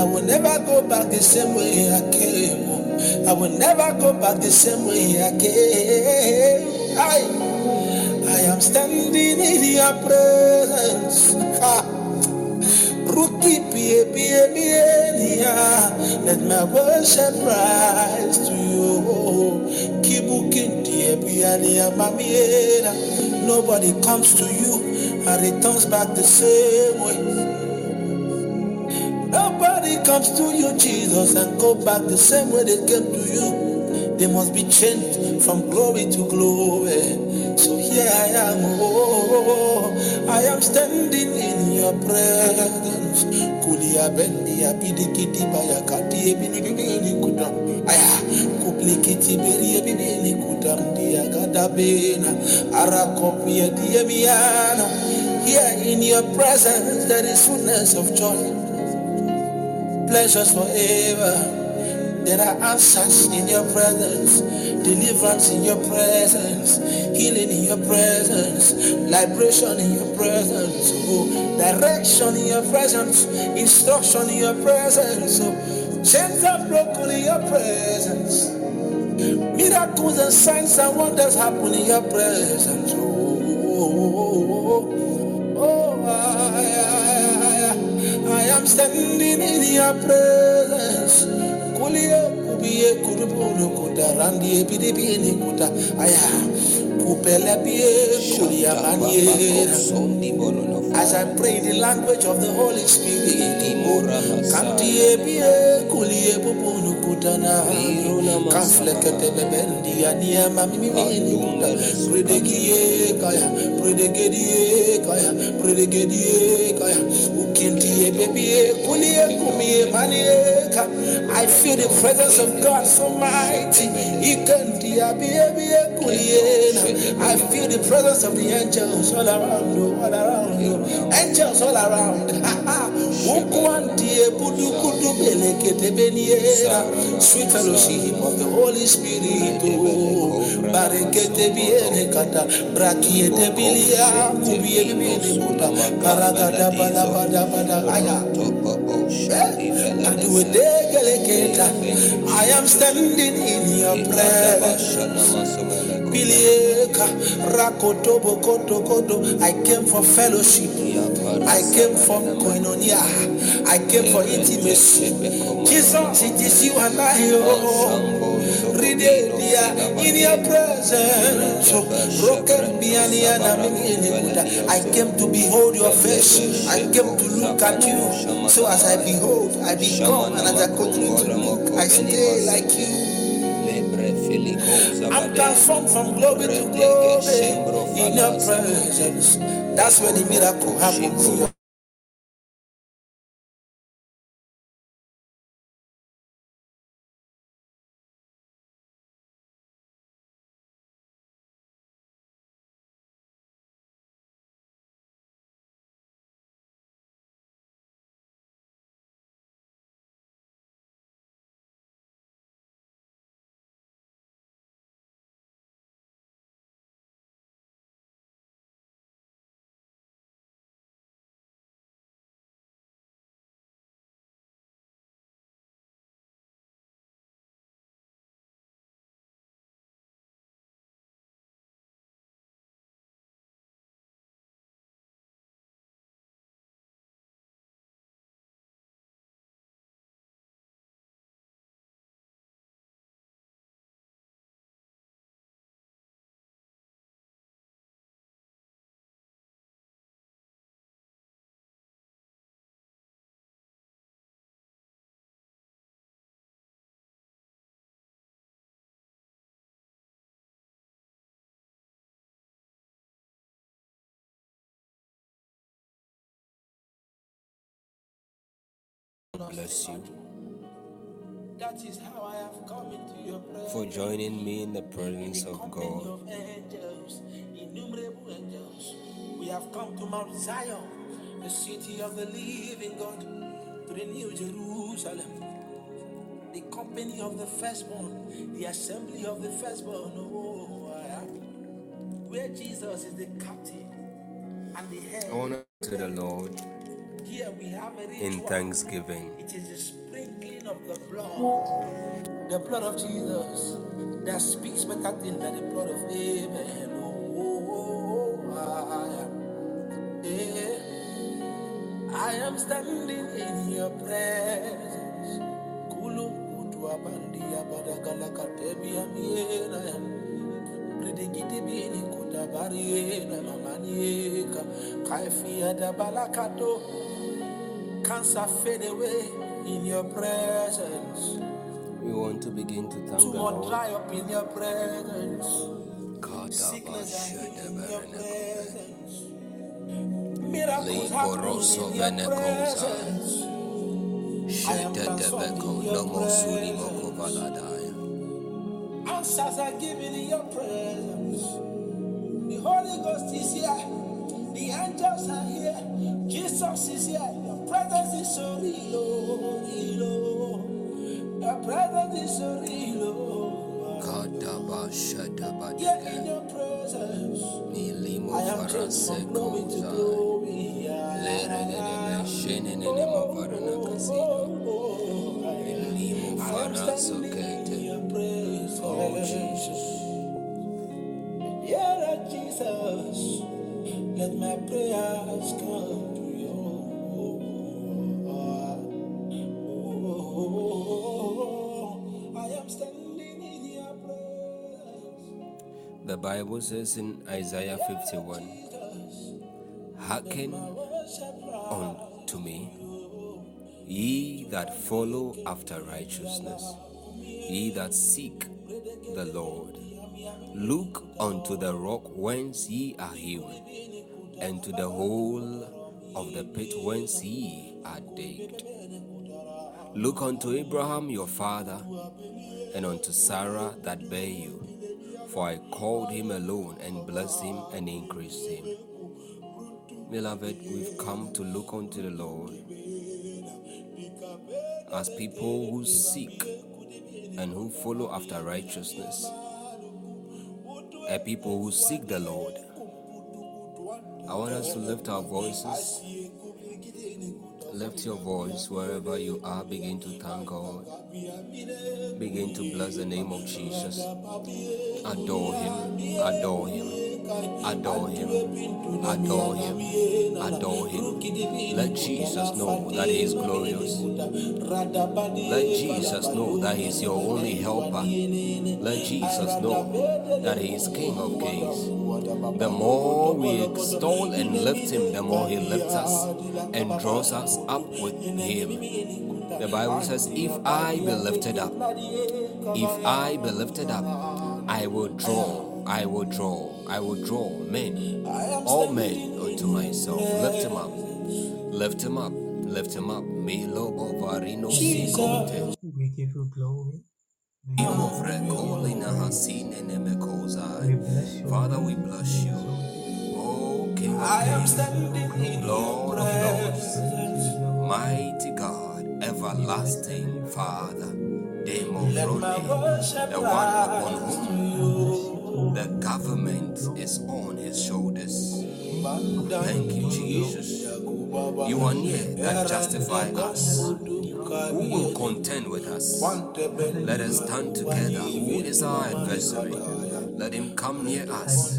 I will never go back the same way I came I will never go back the same way I came. I, I am standing in your presence. Let my worship rise to you. Nobody comes to you and returns back the same way. Comes to you, Jesus, and go back the same way they came to you. They must be changed from glory to glory. So here I am, oh, I am standing in your presence. Kulia bendi abidi kiti baya kati ebini bibini kudam. Aya, kupli kiti beri ebini kudam dia kadabena. Ara kopi dia miana. Here in your presence there is fullness of joy pleasures forever. There are answers in your presence, deliverance in your presence, healing in your presence, liberation in your presence, oh, direction in your presence, instruction in your presence, oh, chains are broken in your presence, miracles and signs and wonders happen in your presence. Oh, oh, oh, oh, I, I am standing in your presence. Kulie kubie kuda randi ebide kuda. Aya kupele bie kulia. As I pray the language of the Holy Spirit, ebie kulie bubunu kuda na. Kafleke tebe bendi ania mami mimi kuda. kaya. Kaya. Kaya I feel the presence of God so mighty. I feel the presence of the angels all around you, all around you. Angels all around. Sweet fellowship of the Holy Spirit. oh. Barekete biene kata. Brakiete bilia. Kubiye biene kuta. Paragada bada bada bada. Aya. Eh, I am standing in your presence. Bilieka, rakotobo koto koto. I came for fellowship. I came for koinonia. I came for intimacy. Jesus, it is you and I. Oh. Ridelia in your presence. Oh, broken mimi nikuta. I came to behold your face. I came to look at you. So as I behold, I become, and as I continue to look, I stay like you. I'm transformed from glory to glory in your presence. That's where the miracle happens. Your presence. for joining me in the presence of God. angels, innumerable angels. We have come to Mount Zion, the city of the living God, to the New Jerusalem, the company of the firstborn, the assembly of the firstborn. Oh, I. Where Jesus is the captain and the head. Want to the Lord in thanksgiving. It is the sprinkling of the blood, the blood of Jesus that speaks better things than the blood of Abel. Oh, oh, oh, I am, yeah. I am standing in your presence. Kulum kutu abandi abadagala katebi amiena. Predigiti bini kutabari na mamanieka. Kaifia da balakato. Cancer fade away in your presence. We want to begin to thank the Lord. dry up in your presence. Kadaba Sickness in your presence. Miracles happen in your presence. I am transformed in your presence. Answers are given in your presence. The Holy Ghost is here. The angels are here. Jesus is here. Presence is so real. oh, real. Your presence is so real. Here in your presence, Nilimo I am changed from glory to glory. Mavarana Limo Bible says in Isaiah 51 Hearken unto me, ye that follow after righteousness, ye that seek the Lord. Look unto the rock whence ye are hewn, and to the hole of the pit whence ye are digged. Look unto Abraham your father, and unto Sarah that bare you. For I called him alone and blessed him and increased him. Beloved, we've come to look unto the Lord as people who seek and who follow after righteousness, a people who seek the Lord. I want us to lift our voices. Lift your voice wherever you are. Begin to thank God. Begin to bless the name of Jesus. Adore Him. Adore Him. Adore Him. Adore Him. Adore Him. Let Jesus know that He is glorious. Let Jesus know that He is your only helper. Let Jesus know that He is King of Kings. The more we extol and lift Him, the more He lifts us and draws us up with Him. The Bible says, If I be lifted up, if I be lifted up, I will draw, I will draw, I will draw men, all men unto myself. Lift him up, lift him up, lift him up. Milo bovarino sikonte. We give you glory. We Imovre kolina hasine we nemekozai. bless you. Father, we bless you. Oh, King I am of Kings, standing in your Lord of Lords, mighty God, everlasting Father, Demo Let my Frone, worship the one upon whom you. The government is on his shoulders. Thank you, Jesus. You are near that justify us. Who will contend with us? Let us stand together. Who is our adversary? Let him come near us.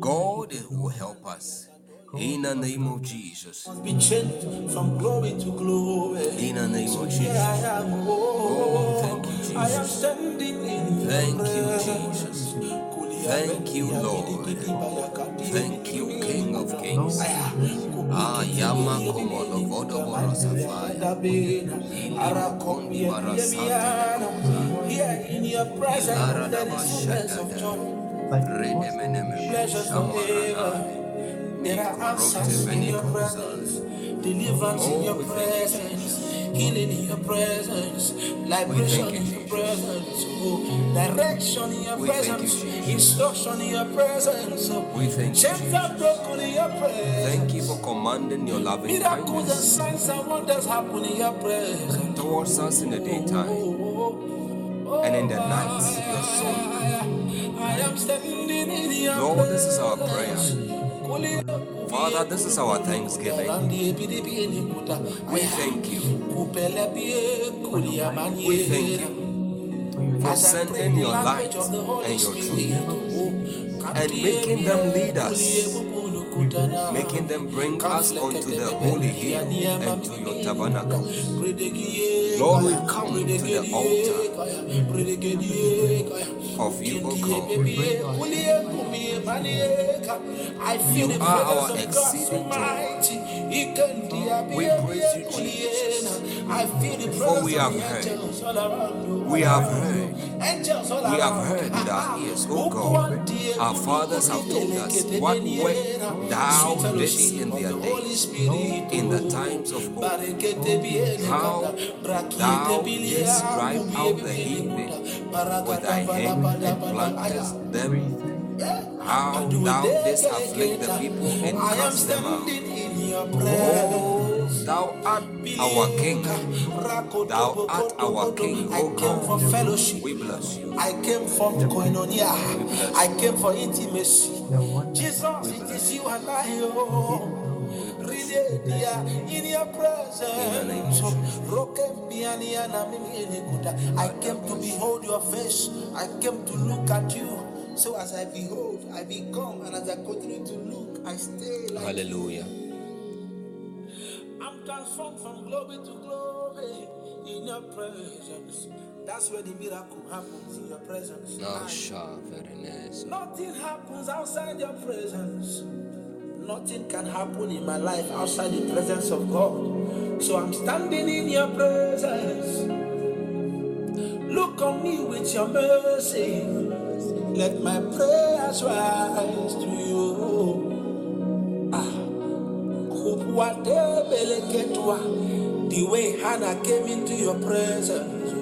God will help us. In the name of Jesus. Be changed from glory to glory. In the name of Jesus. I am, Oh, thank you, Jesus. in Thank you. Jesus. Thank you, Lord. Thank you, King of Kings. Ah, Yama Komolo Vodo Borosafaya. Ilimo Kondi Barasate Here in your presence, there is fullness of joy, pleasures forever. Shamarana. There are answers in your presence, deliverance in your Oh, presence. Healing in your presence, liberation in your presence, oh, direction in your We thank you, presence, instruction in your presence. oh, We thank you, Chains broken in your presence. Thank you for commanding your loving Miracles and kindness signs and wonders happen in your presence. towards us in the daytime oh, oh, oh, and in the night. Your son. I am standing in your Lord, this is our prayer. Father, this is our thanksgiving. We thank you. We thank you for sending your light and your truth and making them lead us, making them bring us onto the holy hill and to your tabernacle. Lord, we come to the altar of you, O God. I feel You the are our presence of God exceeding joy. We praise you, Jesus. For we have heard. angels. We have heard. We have heard with our ears, oh O God. Our fathers have told us what work thou didst in their days, in the times of old. How thou didst drive out the heathen with thy hand and plantest them. How thou didst afflict the people and I am cast them out. standing in your Oh, presence. Thou art our King. Thou art our King, I O came for fellowship. We bless you. I came for koinonia. I came for intimacy. The one Jesus, it is you and I. Oh. Really, dear, in your presence. Roke piania na mimi enikuta. I came to behold your face. I came to look at you. So as I behold, I become, and as I continue to look, I stay like Hallelujah. I'm transformed from glory to glory in your presence. That's where the miracle happens in your presence. Nasha Verenes. Nothing happens outside your presence. Nothing can happen in my life outside the presence of God. So I'm standing in your presence. Look on me with your mercy. Let my prayers rise to you. Kupwatebeleketwa. The way Hannah came into your presence.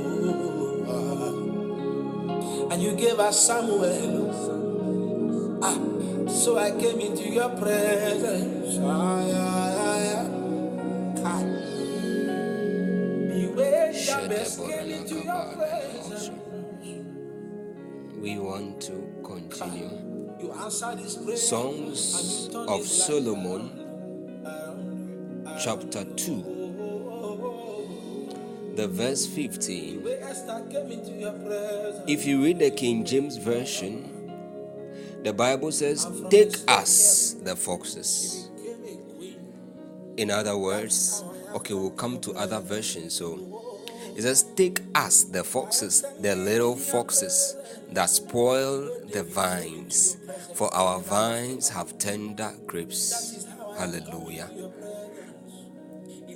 oh. And you gave us Samuel. Ah, so I came into your presence. Ah, yeah, yeah, yeah. Ah. The way Jabez came into your presence. We want to continue. You answered his prayer. Songs of Solomon, chapter 2, the verse 15. The way Esther came into your presence. If you read the King James Version, the Bible says, Take us the foxes. In other words, okay, we'll come to other versions. So it says, Take us the foxes, the little foxes that spoil the vines, for our vines have tender grapes. Hallelujah.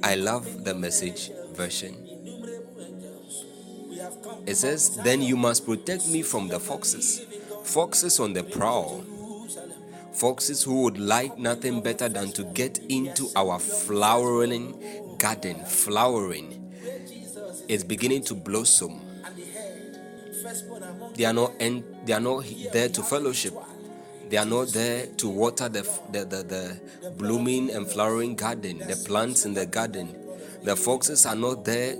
I love the message version. It says, Then you must protect me from the foxes. Foxes on the prowl. Foxes who would like nothing better than to get into our flowering garden. Flowering is beginning to blossom. They are not they are not there to fellowship. They are not there to water the, the, the, the blooming and flowering garden, the plants in the garden. The foxes are not there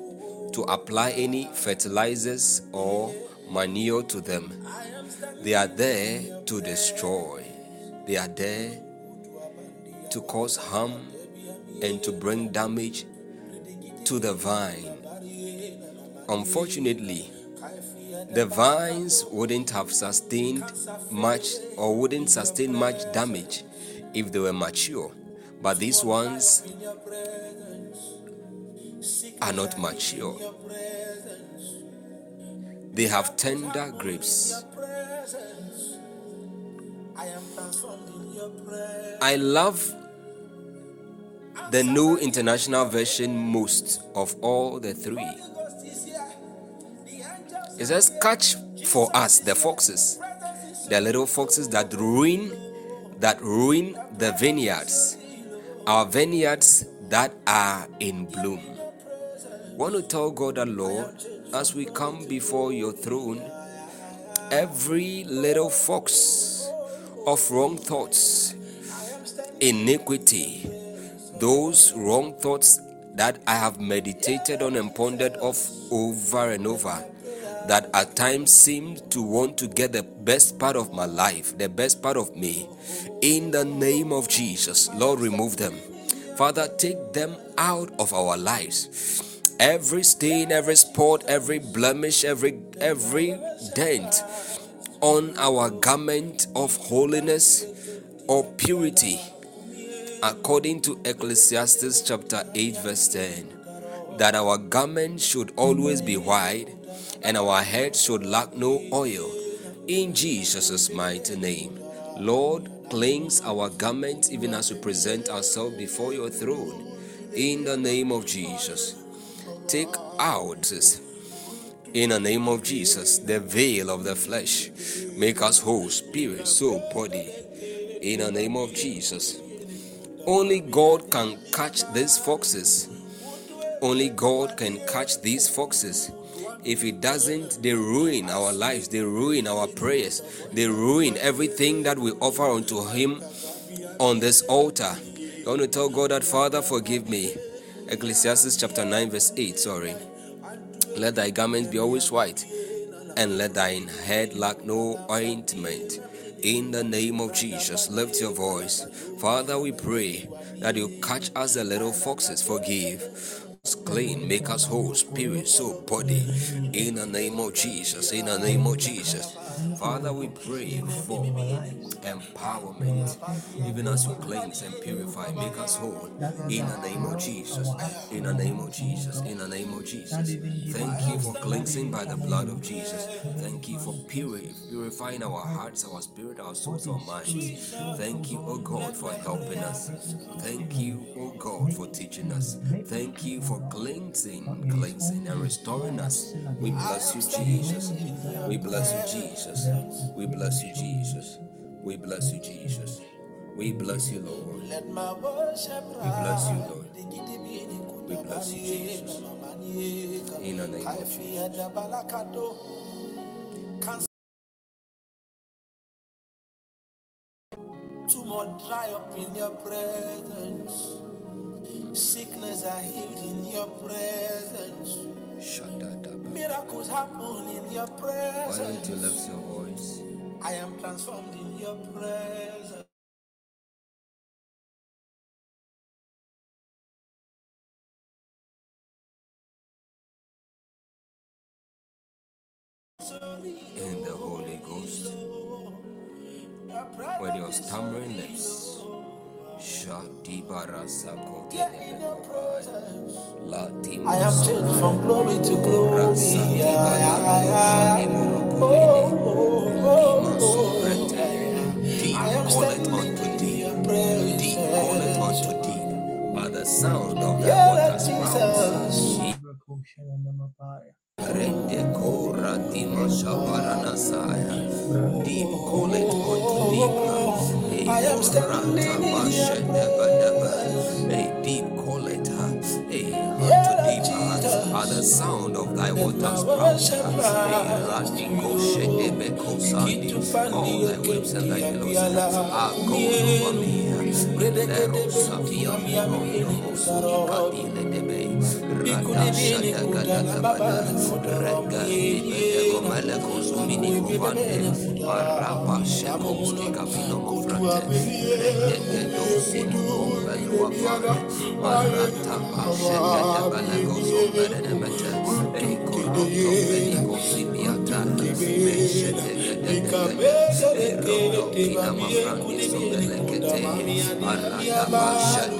to apply any fertilizers or manure to them. They are there to destroy. They are there to cause harm and to bring damage to the vine. Unfortunately, the vines wouldn't have sustained much or wouldn't sustain much damage if they were mature. But these ones are not mature. They have tender grapes. I love the New International Version most of all the three. It says, Catch for us the foxes, the little foxes that ruin that ruin the vineyards, our vineyards that are in bloom. want to tell God that, Lord, as we come before your throne, every little fox of wrong thoughts, iniquity, those wrong thoughts that I have meditated on and pondered off over and over, that at times seem to want to get the best part of my life, the best part of me, in the name of Jesus, Lord, remove them. Father, take them out of our lives every stain, every spot, every blemish, every every dent on our garment of holiness or purity, according to Ecclesiastes chapter 8, verse 10, that our garment should always be white and our head should lack no oil. In Jesus' mighty name, Lord, cleanse our garments even as we present ourselves before your throne. In the name of Jesus take out in the name of Jesus the veil of the flesh. Make us whole, spirit, soul, body. In the name of Jesus. Only God can catch these foxes. Only God can catch these foxes. If it doesn't, they ruin our lives, they ruin our prayers, they ruin everything that we offer unto Him on this altar. I want to tell God that, Father, forgive me. Ecclesiastes chapter 9, verse 8. Sorry. Let thy garments be always white, and let thine head lack no ointment. In the name of Jesus, lift your voice. Father, we pray that you catch us the little foxes, forgive clean, make us whole, spirit, soul, body. In the name of Jesus, in the name of Jesus. Father, we pray for empowerment, even as you cleanse and purify, make us whole. In the name of Jesus, in the name of Jesus, in the name of Jesus. Thank you for cleansing by the blood of Jesus. Thank you for purifying our hearts, our spirit, our souls, our minds. Thank you, oh God, for helping us. Thank you, oh God, for teaching us. Thank you for cleansing, cleansing, and restoring us. We bless you, Jesus. We bless you, Jesus. We bless you, Jesus. We bless you, Jesus. We bless you, Lord. We bless you, Lord. We bless you, Jesus. In the name of Jesus. Two more dry up in your presence. Sickness are healed in your presence. Miracles happen in your presence. Why don't you lift your voice? I am transformed in your presence. In the Holy Ghost, with your stammering lips. I am changed from glory to glory. Oh, oh, oh, I am standing in your presence. Deep, call it unto deep. By the sound of the Yeah, Jesus. Rende kora dima shabarana saya. Deep call it unto deep. I am standing in badaba. Hey, deep call it. Hey, unto deep. By the sound of thy waters sandi. All thy waves and thy billows are gone over me. Lero savia rondo mosuri kadile debe. Rada shada gada gabada. Rega dibede gomele konsumini kovande. Maraba shekoski kavino mofrante. Rege dosi kombelu apare. Marata bashende debele kosombere nemete. Eko roto beni kosimiata. Meshete gede gede. Erodo kina mafrandi sobelekete. Arada bashende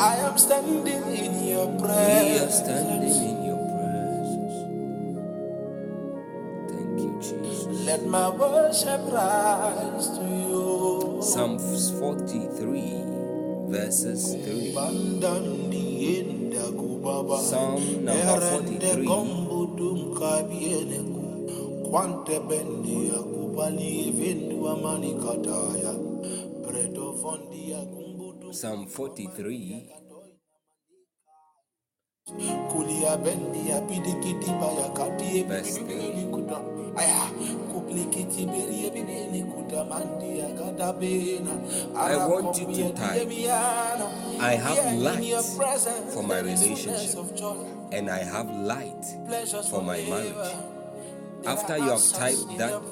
I am standing in your We are presence standing in your presence. Thank you, Jesus. let my worship rise to you Psalm 43, verses 3. Bandandi enda kubaba Psalm number Erende 43. kombudum kabiene ku Kwante Psalm 43, Kulia bendi abidikiti baya kati Verse ebidikiti kuda Aya kuplikiti beri ebidini kuda mandi agada bena I want you to Arakopi. I have light for my there is fullness relationship. and I have light for my marriage. After you have typed that,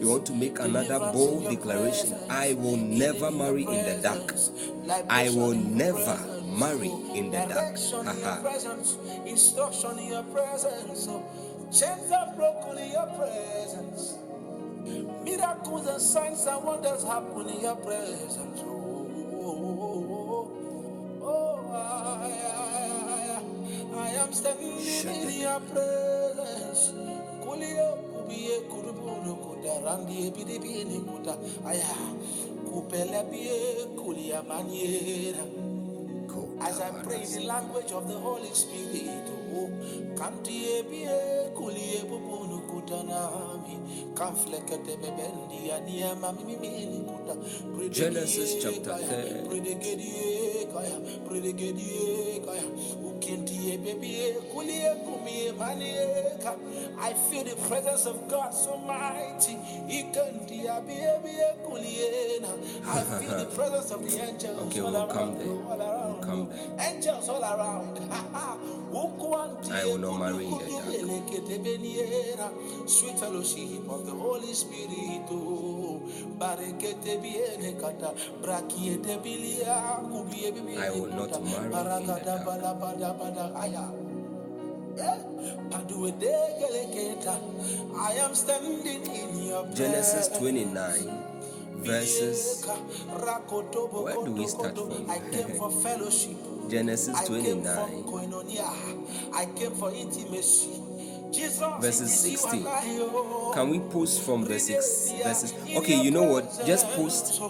you want to make another bold declaration. I will never marry in the dark. I will never marry in the dark. Instruction in your presence. Chains are broken in your presence. Miracles and signs and wonders happen in your presence. Oh, oh, I am standing in your presence. Kubie kurubunu kuda randi ebide bini kuda aya kupele bie kulia maniera. As I pray the language of the Holy Spirit, oh, kanti ebie kulie bubunu kutanami, kamflekete bebendi aniema mimimini kuta. Genesis chapter Predegedie kaya, 30. predegedie kaya, predegedie kaya. Ukinti ebebie kulie kumie manieka. I feel the presence of God so mighty. Ikanti abie kuliena. I feel the presence of the angels Okay, all we'll come around, there. all We'll come there. Angels all around. I will not marry in the dark. Sweet fellowship of the Holy Spirit. Oh. Barekete biene kata, brakiete bilia, kubie bibi I will not marry in the dark. bala bada bada aya. Eh? Paduedegeleketa. I am standing in your Genesis 29, verses. Where do we start from? I came for fellowship. Genesis I came for 29, koinonia. I came for intimacy. Jesus, verses it is you 16. and I, oh. Can we post from verse 6 verses? Okay, you know what? Just post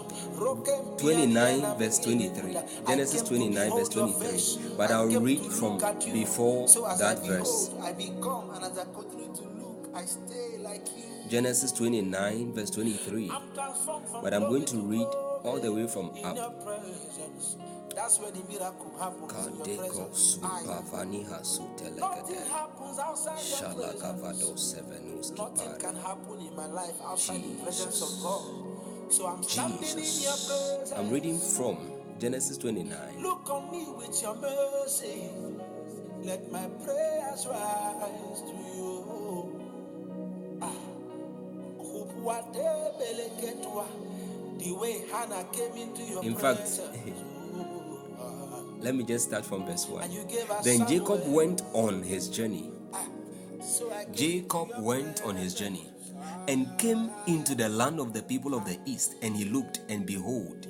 29 verse 23 genesis 29 verse 23 but i'll read from before that verse i become and as i continue to look i stay like you genesis 29 verse 23 i'm transformed from but i'm going to read all the way from up that's where the miracle happens in your presence nothing happens outside your presence Nothing can happen in my life outside the presence of Jesus. God. So I'm standing in your presence. i'm reading from genesis 29 Look on me with your mercy. Let my prayers rise to you. Ah, The way Hannah came into your In fact, presence. Ah. Let me just start from verse 1 and you gave us then jacob went on his journey. Ah, So I came Jacob went on his journey and came into the land of the people of the east, and he looked, and behold,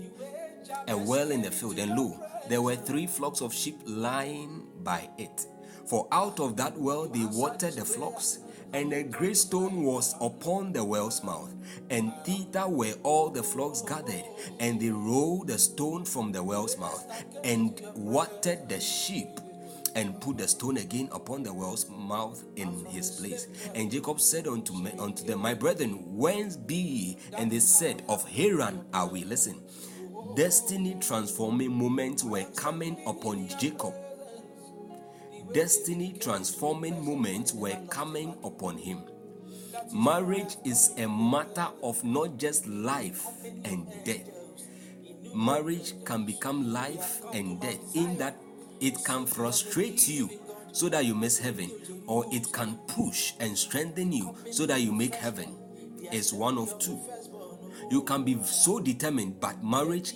a well in the field, and lo, there were three flocks of sheep lying by it. For out of that well they watered the flocks, and a great stone was upon the well's mouth, and thither were all the flocks gathered, and they rolled the stone from the well's mouth, and watered the sheep and put the stone again upon the well's mouth in his place. And Jacob said unto, me, unto them, My brethren, whence be ye? And they said, Of Haran are we. Listen, destiny transforming moments were coming upon Jacob. Destiny transforming moments were coming upon him. Marriage is a matter of not just life and death. marriage can become life and death in that it can frustrate you so that you miss heaven, or it can push and strengthen you so that you make heaven. It's one of two. You can be so determined, but marriage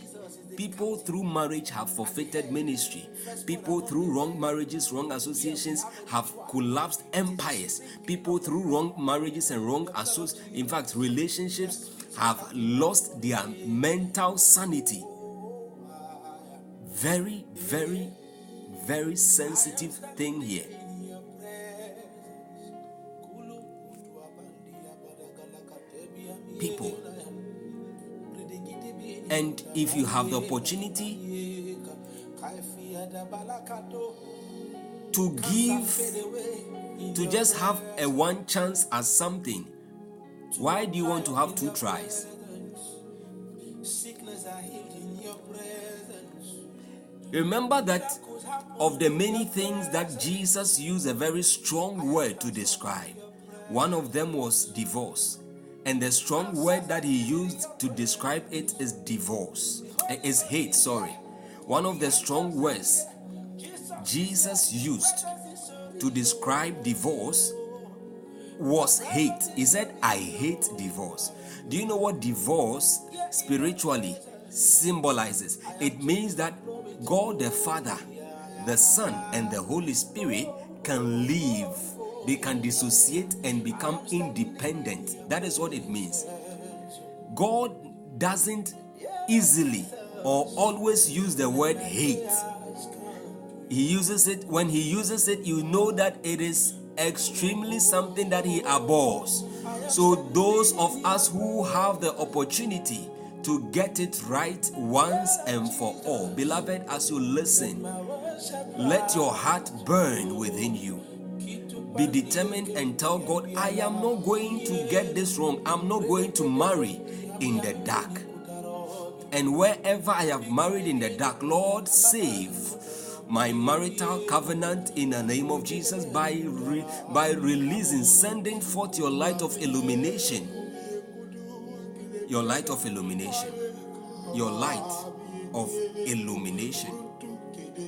People through marriage have forfeited ministry. People through wrong marriages, wrong associations have collapsed empires. People through wrong marriages and wrong associations, in fact, relationships have lost their mental sanity. Very, very, very sensitive thing here. People and if you have the opportunity to give, to just have a one chance at something, why do you want to have two tries? Remember that of the many things that Jesus used a very strong word to describe, one of them was divorce. And the strong word that he used to describe it is divorce, eh, is hate, sorry. One of the strong words Jesus used to describe divorce was hate. He said, I hate divorce. Do you know what divorce spiritually symbolizes? It means that God the Father, the Son, and the Holy Spirit can live they can dissociate and become independent. That is what it means. God doesn't easily or always use the word hate. He uses it, when he uses it, you know that it is extremely something that he abhors. So, those of us who have the opportunity to get it right once and for all, beloved, as you listen, let your heart burn within you be determined and tell God, I am not going to get this wrong. I'm not going to marry in the dark. And wherever I have married in the dark, Lord, save my marital covenant in the name of Jesus by, re- by releasing, sending forth your light of illumination. Your light of illumination. Your light of illumination.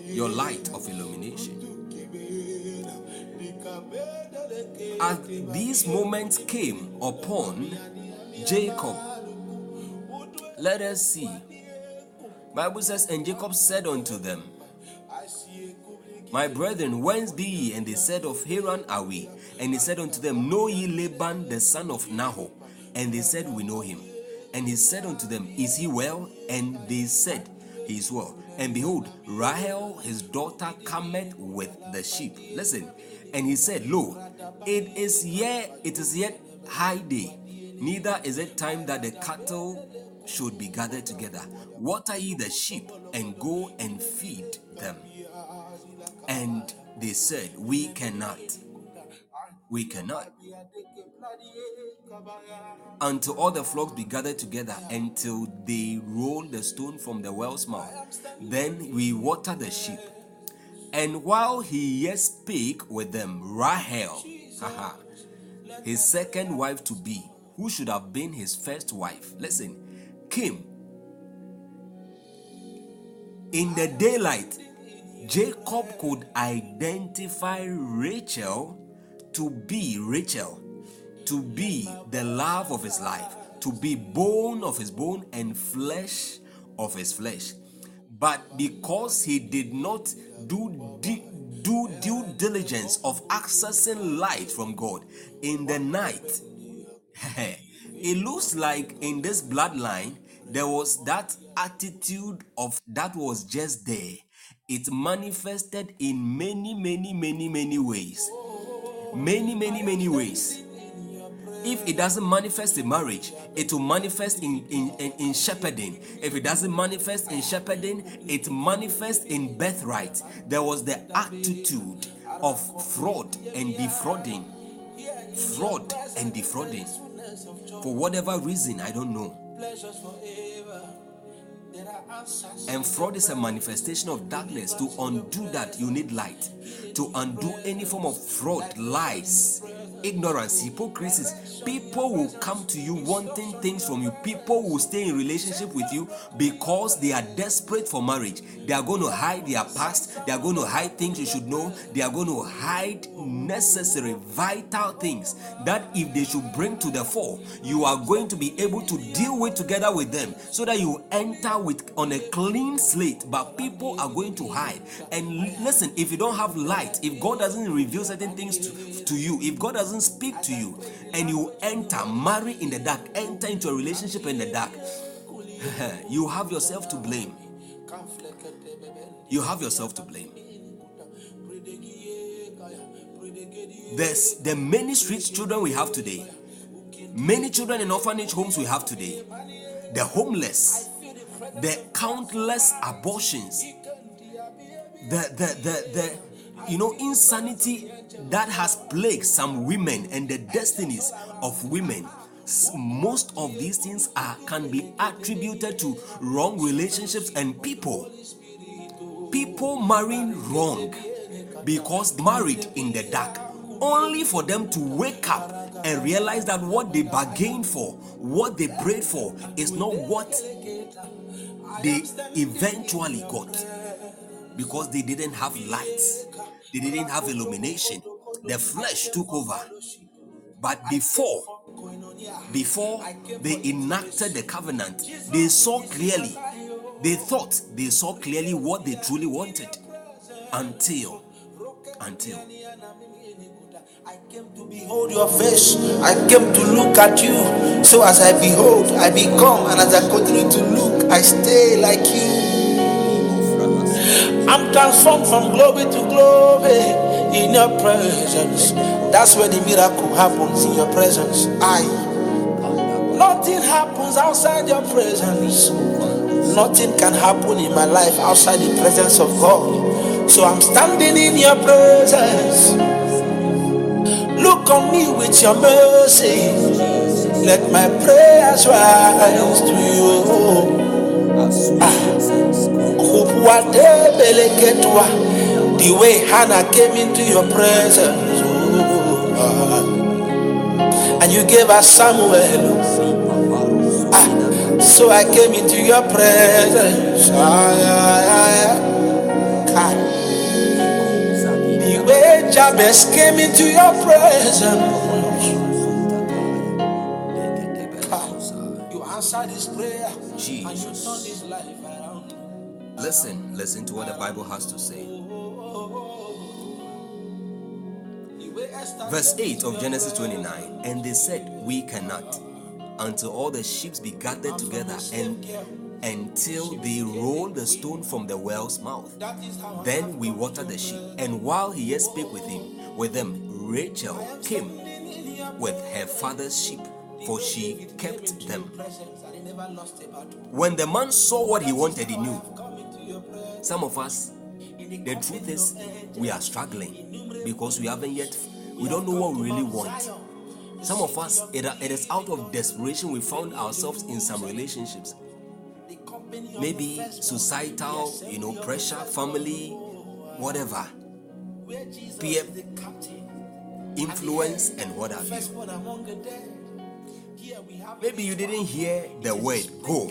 Your light of illumination. As these moments came upon Jacob, let us see. Bible says, and Jacob said unto them, My brethren, whence be ye? And they said, Of Haran are we. And he said unto them, Know ye Laban the son of Nahor? And they said, We know him. And he said unto them, Is he well? And they said, He is well. And behold, Rahel his daughter cometh with the sheep. Listen, and he said, Lo, it is yet it is yet high day, neither is it time that the cattle should be gathered together. Water ye the sheep, and go and feed them. And they said, We cannot. We cannot. Until all the flocks be gathered together, until they roll the stone from the well's mouth. Then we water the sheep and while he yet spake with them, Rahel, his second wife to be, who should have been his first wife, listen, came. In the daylight, Jacob could identify Rachel to be Rachel, to be the love of his life, to be bone of his bone and flesh of his flesh. But because he did not do, do due diligence of accessing light from God in the night, it looks like in this bloodline there was that attitude of that was just there. It manifested in many, many, many, many ways. Many, many, many ways if it doesn't manifest in marriage, it will manifest in, in, in, in, shepherding. If it doesn't manifest in shepherding, it manifests in birthright. There was the attitude of fraud and defrauding. Fraud and defrauding. For whatever reason, I don't know. And fraud is a manifestation of darkness. To undo that, you need light. To undo any form of fraud, lies, ignorance, hypocrisy. People will come to you wanting things from you. People will stay in relationship with you because they are desperate for marriage. They are going to hide their past. They are going to hide things you should know. They are going to hide necessary, vital things that if they should bring to the fore, you are going to be able to deal with together with them so that you enter with on a clean slate. But people are going to hide. And listen, if you don't have light, if God doesn't reveal certain things to, to you, if God doesn't speak to you, and you enter, marry in the dark, enter into a relationship in the dark, you have yourself to blame. You have yourself to blame. There's the many street children we have today, many children in orphanage homes we have today, the homeless, the countless abortions, the the the the you know insanity that has plagued some women and the destinies of women. Most of these things are can be attributed to wrong relationships and people. People marrying wrong because married in the dark only for them to wake up and realize that what they bargained for what they prayed for is not what they eventually got because they didn't have light they didn't have illumination the flesh took over but before before they enacted the covenant they saw clearly they thought they saw clearly what they truly wanted until until I came to behold your face. I came to look at you. So as I behold, I become, and as I continue to look, I stay like you. I'm transformed from glory to glory in your presence. That's where the miracle happens in your presence. I. Nothing happens outside your presence. Nothing can happen in my life outside the presence of God. So I'm standing in your presence. Look on me with your mercy. Let my prayers rise to you. The way Hannah came into your presence. And you gave us Samuel. Ah, so I came into your presence. The way Jabez came into your presence. Ah, You answered his prayer. And you turned Jesus. his life around. Listen, listen to what the Bible has to say. The way Esther Verse 8 of Genesis 29 And they said, We cannot, until all the sheep be gathered together and until they roll the stone from the well's mouth. That is how Then we water the sheep. And while he yet spake with him, with them, Rachel came with her father's sheep, for she kept them. Presence and he never lost a battle. When the man saw what he wanted, he knew. Come into your presence. Some of us, the truth is, we are struggling because we haven't yet, we don't know what we really want. Some of us, it, it is out of desperation we found ourselves in some relationships. The company of Maybe societal, you know, pressure, family, whatever, peer influence, and what have you. Maybe you didn't hear the word go.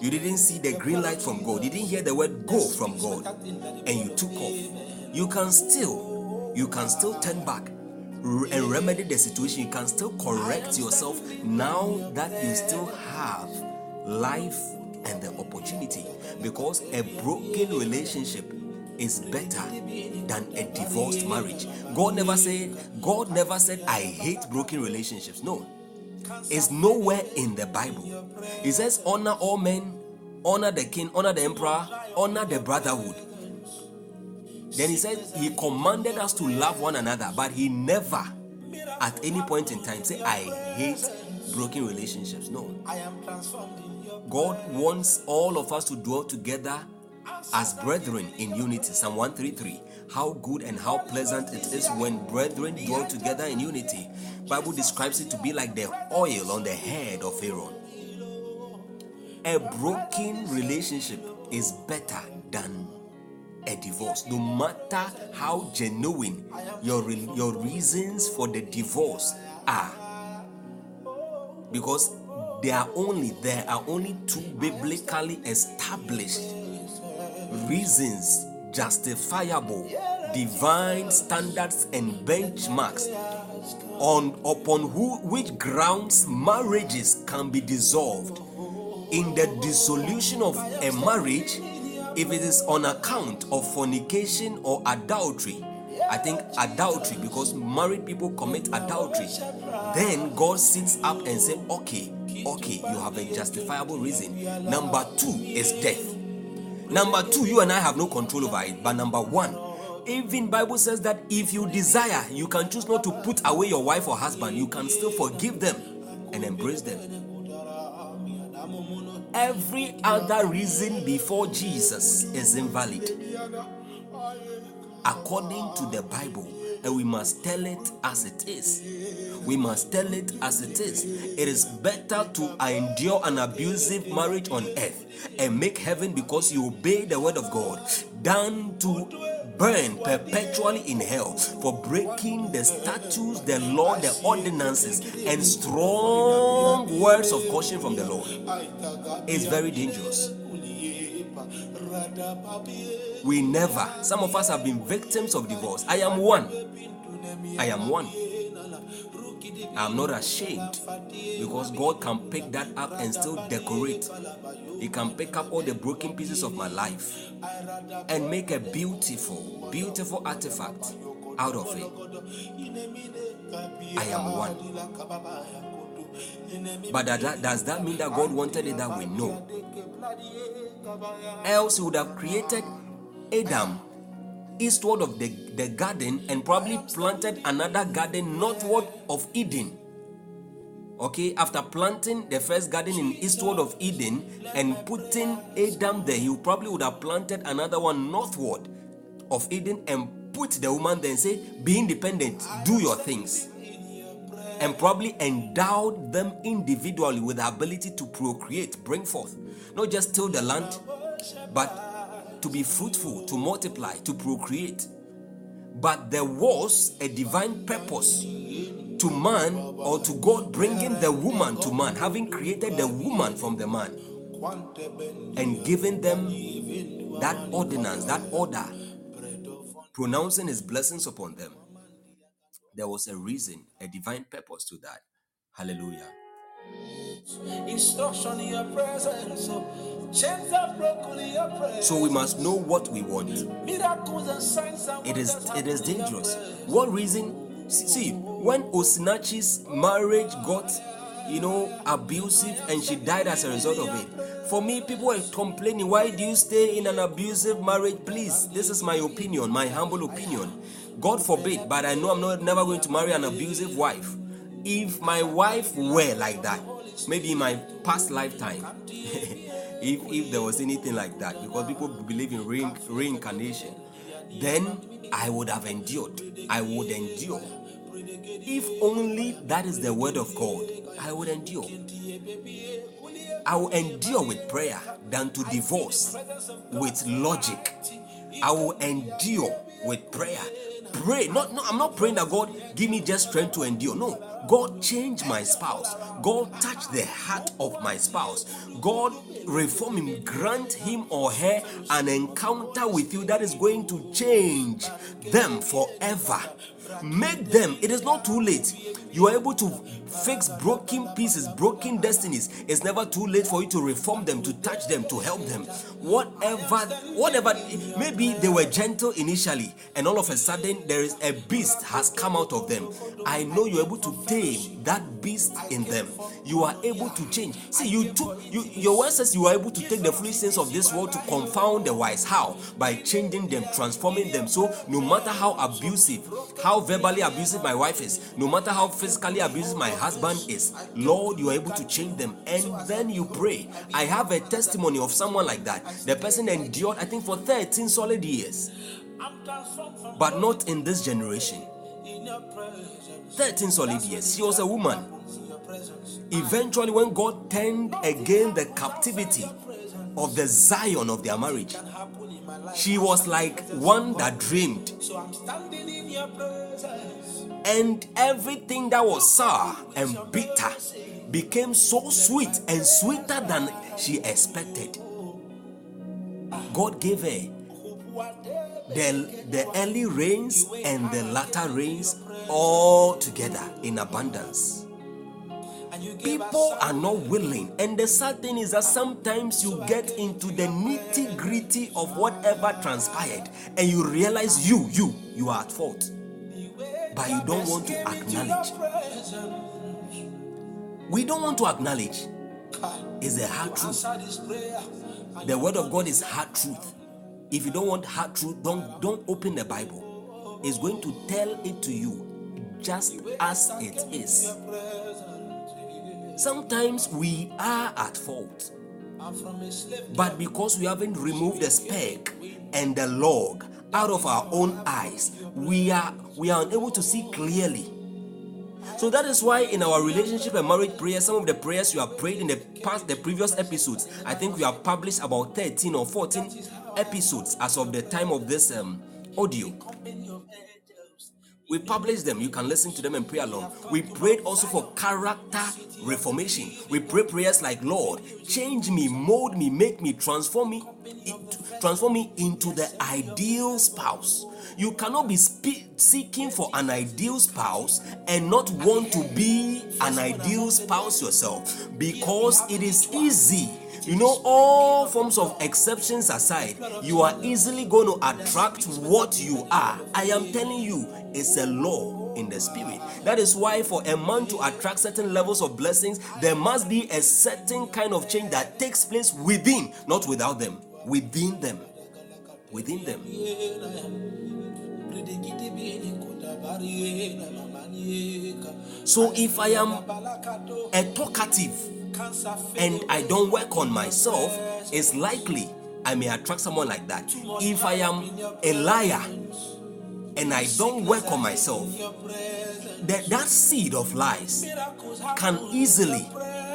You didn't see the green light from God. You didn't hear the word go from God. And you took off. You can still, you can still turn back and remedy the situation. You can still correct yourself now that you still have life and the opportunity. Because a broken relationship is better than a divorced marriage. God never said, God never said, I hate broken relationships. No. It's nowhere in the Bible. It says, honor all men, honor the king, honor the emperor, honor the brotherhood. Then he said he commanded us to love one another, but he never at any point in time say, I hate broken relationships. No. God wants all of us to dwell together as brethren in unity. Psalm 133. How good and how pleasant it is when brethren dwell together in unity. Bible describes it to be like the oil on the head of Aaron. A broken relationship is better than a divorce, no matter how genuine your, your reasons for the divorce are. Because there are only there are only two biblically established reasons justifiable divine standards and benchmarks on upon who which grounds marriages can be dissolved. In the dissolution of a marriage if it is on account of fornication or adultery i think adultery because married people commit adultery then god sits up and says okay okay you have a justifiable reason. Number two is death number two you and i have no control over it. But number one even bible says that if you desire you can choose not to put away your wife or husband. You can still forgive them and embrace them. Every other reason before jesus is invalid. According to the bible and we must tell it as it is we must tell it as it is it is better to endure an abusive marriage on earth and make heaven because you obey the word of god than to burn perpetually in hell for breaking the statutes, the law, the ordinances, and strong words of caution from the Lord. It's very dangerous. We never, some of us have been victims of divorce. I am one. I am one. I'm not ashamed because God can pick that up and still decorate. He can pick up all the broken pieces of my life and make a beautiful, beautiful artifact out of it. I am one. But that, does that mean that God wanted it that way? No. Else, He would have created Adam eastward of the, the garden and probably planted another garden northward of Eden. Okay, after planting the first garden in eastward of Eden and putting Adam there, he probably would have planted another one northward of Eden and put the woman there and say, Be independent, do your things. And probably endowed them individually with the ability to procreate, bring forth, not just till the land, but to be fruitful, to multiply, to procreate. But there was a divine purpose to man or to God bringing the woman to man, having created the woman from the man and giving them that ordinance, that order, pronouncing his blessings upon them. There was a reason, a divine purpose to that. Hallelujah. Instruction in your presence. So we must know what we want. It is it is dangerous. One reason? See, when Osinachi's marriage got, you know, abusive and she died as a result of it. For me, people were complaining, why do you stay in an abusive marriage? Please, this is my opinion, my humble opinion. God forbid, but I know I'm not never going to marry an abusive wife. If my wife were like that, maybe in my past lifetime, if, if there was anything like that, because people believe in re- reincarnation, then I would have endured. I would endure. If only that is the word of God, I would endure. I will endure with prayer than to divorce with logic. I will endure with prayer. Pray. Not, no, I'm not praying that God give me just strength to endure. No. God change my spouse. God touch the heart of my spouse. God reform him, grant him or her an encounter with you that is going to change them forever. Make them, it is not too late. You are able to fix broken pieces, broken destinies. It's never too late for you to reform them, to touch them, to help them. Whatever, whatever, maybe they were gentle initially, and all of a sudden there is a beast has come out of them. I know you're able to tame that beast in them. You are able to change. See, you took you your word says you are able to take the foolish things of this world to confound the wise. How? By changing them, transforming them. So no matter how abusive, how verbally abusive my wife is, no matter how physically abusive my husband is, Lord, you are able to change them. And then you pray. I have a testimony of someone like that. The person endured, I think, for 13 solid years. But not in this generation. 13 solid years. She was a woman. Eventually, when God turned again the captivity of the Zion of their marriage, She was like one that dreamed. And everything that was sour and bitter became so sweet and sweeter than she expected. God gave her the, the early rains and the latter rains all together in abundance. People are not willing, and the sad thing is that sometimes you get into the nitty gritty of whatever transpired, and you realize you, you, you are at fault, but you don't want to acknowledge. We don't want to acknowledge. It's a hard truth. The word of God is hard truth. If you don't want hard truth, don't don't open the Bible. It's going to tell it to you just as it is. Sometimes we are at fault, but because we haven't removed the speck and the log out of our own eyes, we are we are unable to see clearly. So that is why in our relationship and marriage prayer, some of the prayers you have prayed in the past, the previous episodes, I think we have published about 13 or 14 episodes as of the time of this um, audio. We published them. You can listen to them and pray along. We prayed also for character reformation. We pray prayers like, Lord, change me, mold me, make me, transform me, transform me into the ideal spouse. You cannot be spe- seeking for an ideal spouse and not want to be an ideal spouse yourself because it is easy you know, all forms of exceptions aside, you are easily going to attract what you are. I am telling you, it's a law in the spirit. That is why, for a man to attract certain levels of blessings, there must be a certain kind of change that takes place within, not without them. Within them. Within them. So if I am a talkative, and I don't work on myself, it's likely I may attract someone like that. If I am a liar and I don't work on myself, that, that seed of lies can easily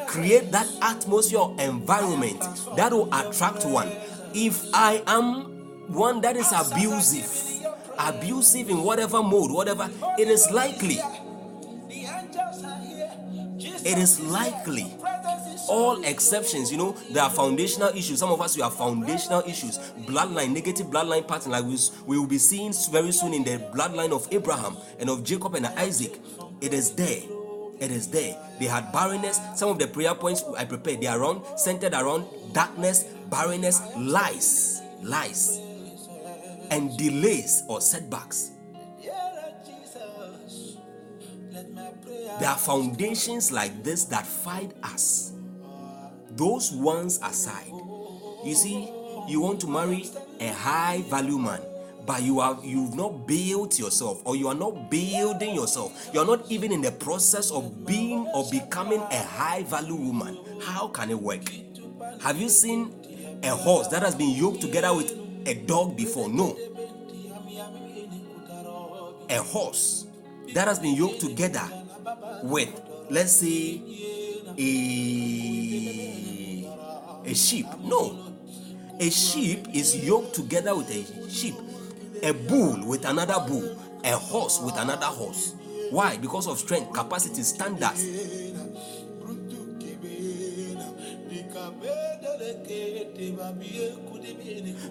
create that atmosphere or environment that will attract one. If I am one that is abusive, abusive in whatever mode, whatever, it is likely, it is likely all exceptions you know there are foundational issues. Some of us we have foundational issues. Bloodline negative bloodline pattern like we, we will be seeing very soon in the bloodline of abraham and of jacob and isaac. It is there it is there. They had barrenness. Some of the prayer points i prepared they are around centered around darkness barrenness lies lies and delays or setbacks. There are foundations like this that fight us. Those ones aside you see you want to marry a high value man but you have you've not built yourself or you are not building yourself. You are not even in the process of being or becoming a high value woman. How can it work? Have you seen a horse that has been yoked together with a dog before? No. A horse that has been yoked together with let's say a a sheep. No. A sheep is yoked together with a sheep. A bull with another bull. A horse with another horse. Why? Because of strength capacity standards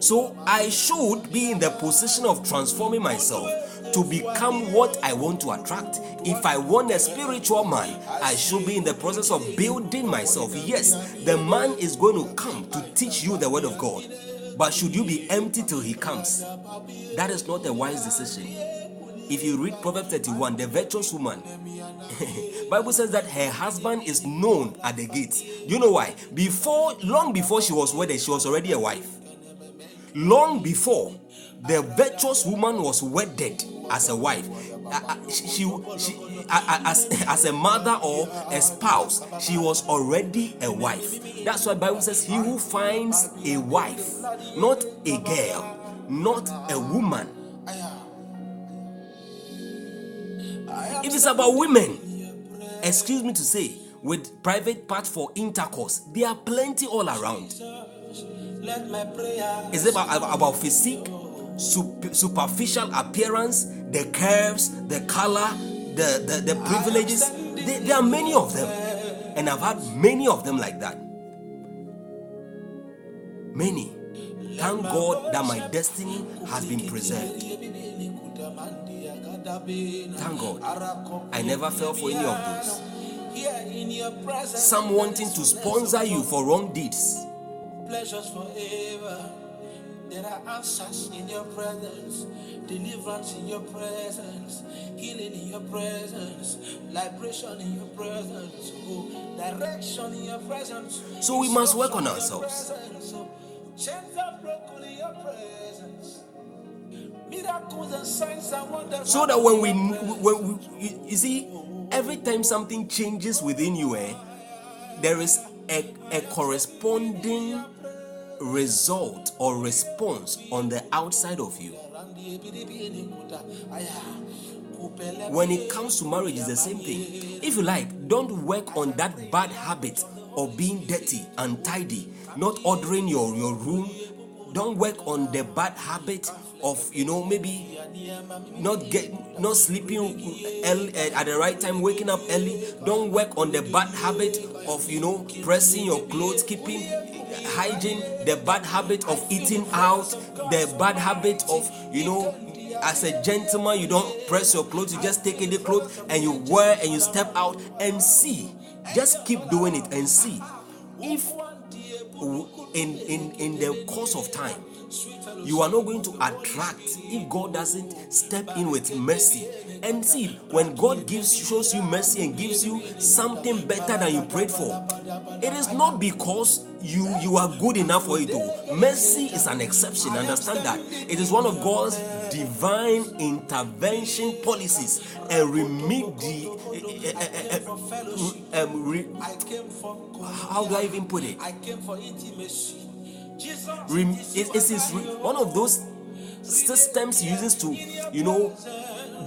so i should be in the position of transforming myself to become what I want to attract. If I want a spiritual man, I should be in the process of building myself. Yes, the man is going to come to teach you the word of God. But should you be empty till he comes? That is not a wise decision. If you read Proverbs 31, the virtuous woman, Bible says that her husband is known at the gates. You know why? Before, long before she was wedded, she was already a wife. Long before the virtuous woman was wedded as a wife she, she, as, as a mother or a spouse she was already a wife that's why bible says he who finds a wife not a girl not a woman it is about women excuse me to say with private part for intercourse. There are plenty all around. Is it about, about physique, sup- superficial appearance, the curves, the color, the, the, the privileges? There, there are many of them. And I've had many of them like that. Many. Thank God that my destiny has been preserved. Thank God. I never fell for any of those. here in your presence. Some wanting to sponsor you for wrong deeds. pleasures forever. There are answers in your presence, deliverance in your presence, healing in your presence, liberation in your presence, oh, direction in your presence. So we must work on Instruction in your ourselves. oh, Chains are broken in your presence. So that when we, when we you, see, every time something changes within you, eh, there is a, a corresponding result or response on the outside of you. When it comes to marriage, it's the same thing. If you like, don't work on that bad habit of being dirty, untidy, not ordering your, your room. Don't work on the bad habit of, you know, maybe not get not sleeping early, uh, at the right time, waking up early. Don't work on the bad habit of, you know, pressing your clothes, keeping hygiene, the bad habit of eating out, the bad habit of, you know, as a gentleman, you don't press your clothes, you just take any clothes and you wear and you step out and see. Just keep doing it and see if in in in the course of time you are not going to attract if God doesn't step in with mercy. And see, when God gives shows you mercy and gives you something better than you prayed for, it is not because you you are good enough for it. oh. Mercy is an exception. Understand that it is one of God's divine intervention policies and remedy. Um, eh, eh, eh, re- I came how do I even put it? I came for intimacy. Jesus, Rem- it it, it is re- one of those systems he uses to you know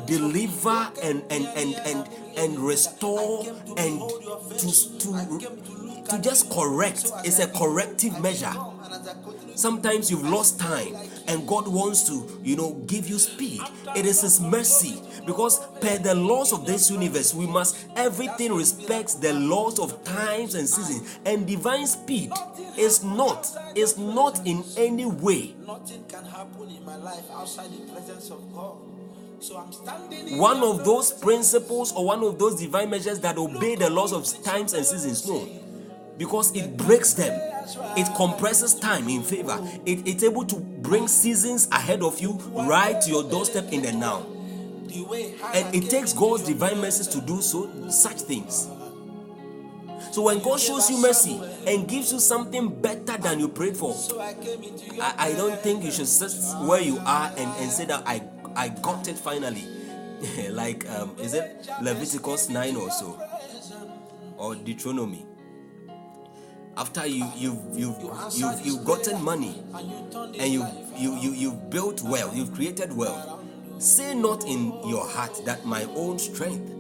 deliver and and and and and restore and to to to just correct. It's a corrective measure. Sometimes you've lost time and god wants to you know give you speed. It is his mercy because per the laws of this universe we must everything respects the laws of times and seasons. And divine speed is not is not in any way nothing can happen in my life outside the presence of God. So I'm standing in one of those principles or one of those divine measures that obey the laws of times and seasons. No. Because it breaks them. It compresses time in favor. It, it's able to bring seasons ahead of you right to your doorstep in the now. The way high and it takes god's divine mercies to do so such things. So when god shows you mercy and gives you something better than you prayed for I came into your I, I don't think you should sit where you are and, and say that I I got it finally. like um is it Leviticus 9 or so? Or Deuteronomy. After you you've you've you've, you've gotten money and you you you you you've built wealth, you've created wealth. Say not in your heart that my own strength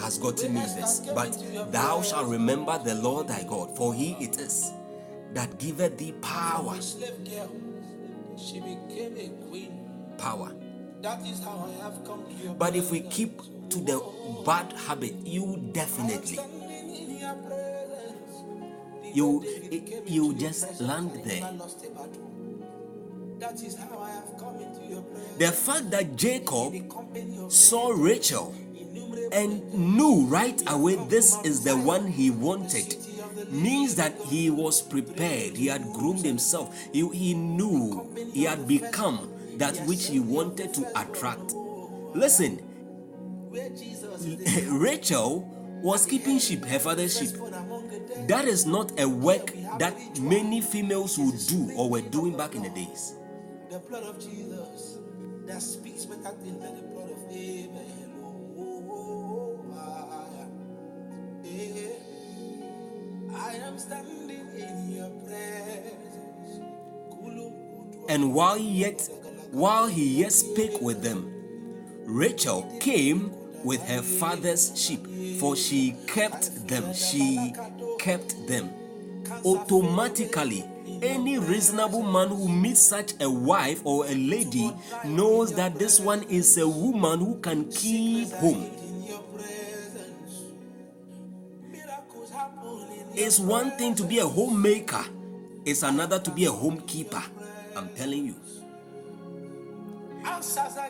has gotten me this, but thou shalt remember the Lord thy God, for he it is that giveth thee power. a slave girl. She became a queen. Power. That is how I have come to your But if we keep to the bad habit, you definitely standing in your presence. you you just land there. lost a battle. That is how I have come into your presence. The fact that Jacob The company of saw Rachel and knew right away this is the one he wanted means that he was prepared. He had groomed himself. He, he knew he had become that which he wanted to attract. Listen, where Jesus is Rachel was keeping sheep, her father's sheep. born among the dead. That is not a work that many females would do or were doing back in the days. The blood of Jesus that speaks better than the blood of Abel. Oh, I am standing in your presence. And while yet while he yet spake with them, Rachel came with her father's sheep, for she kept them. She kept them. Automatically, any reasonable man who meets such a wife or a lady knows that this one is a woman who can keep home. It's one thing to be a homemaker, it's another to be a homekeeper. I'm telling you.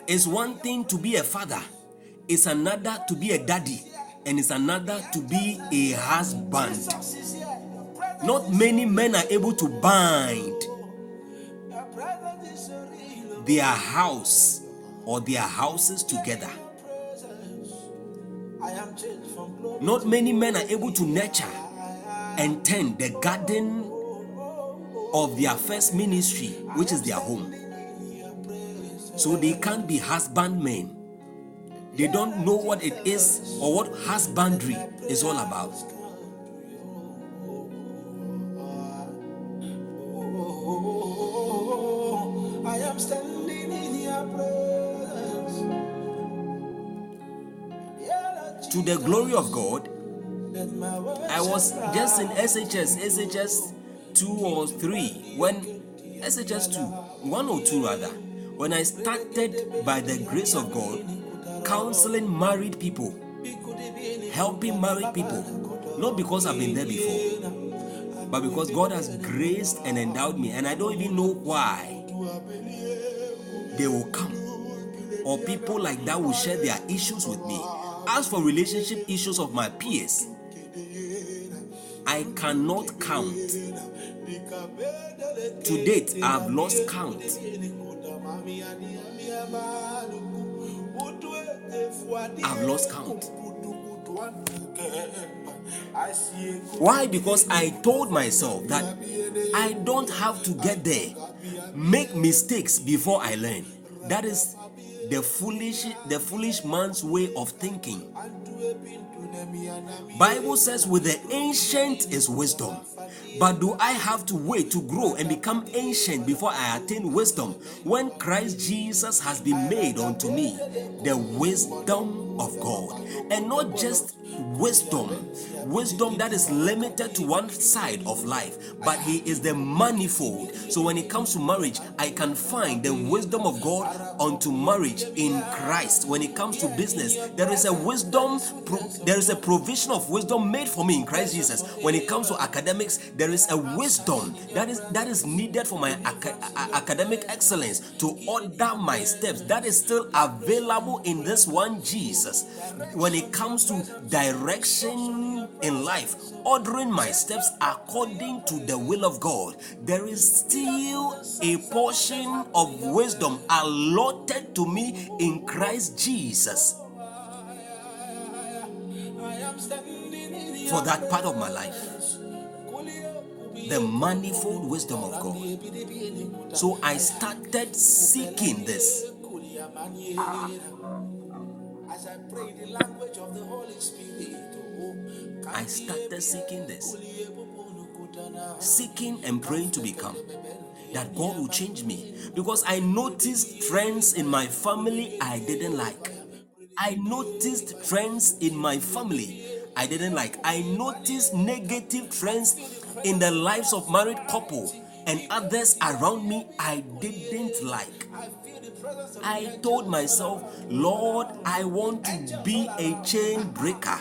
It's one thing to be a father, it's another to be a daddy, and it's another to be a husband. Not many men are able to bind their house or their houses together. Not many men are able to nurture and tend the garden of their first ministry, which is their home. So they can't be husbandmen. They don't know what it is or what husbandry is all about. I am standing in. To the glory of God, Let my words I was just in SHS, SHS 2 or 3, when SHS 2, 1 or 2 rather, when I started by the grace of God counseling married people, helping married people, not because I've been there before, but because God has graced and endowed me, and I don't even know why they will come, or people like that will share their issues with me. As for relationship issues of my peers, I cannot count. To date, I've lost count. I've lost count. Why? Because I told myself that I don't have to get there, make mistakes before I learn. That is the foolish, the foolish man's way of thinking. Bible says, "With the ancient is wisdom." But do I have to wait to grow and become ancient before I attain wisdom when Christ Jesus has been made unto me the wisdom of God? And not just wisdom, wisdom that is limited to one side of life, but He is the manifold. So when it comes to marriage, I can find the wisdom of God unto marriage in Christ. When it comes to business, there is a wisdom, there is a provision of wisdom made for me in Christ Jesus. When it comes to academics, there is a wisdom that is that is needed for my aca- a- academic excellence to order my steps. That is still available in this one Jesus. When it comes to direction in life, ordering my steps according to the will of God, there is still a portion of wisdom allotted to me in Christ Jesus for that part of my life. The manifold wisdom of God. So I started seeking this. As I pray the language of the Holy Spirit. I started seeking this. Seeking and praying to become. That God will change me. Because I noticed trends in my family I didn't like. I noticed trends in my family I didn't like. I noticed negative trends in the lives of married couple and others around me I didn't like. I told myself, Lord, I want to be a chain breaker.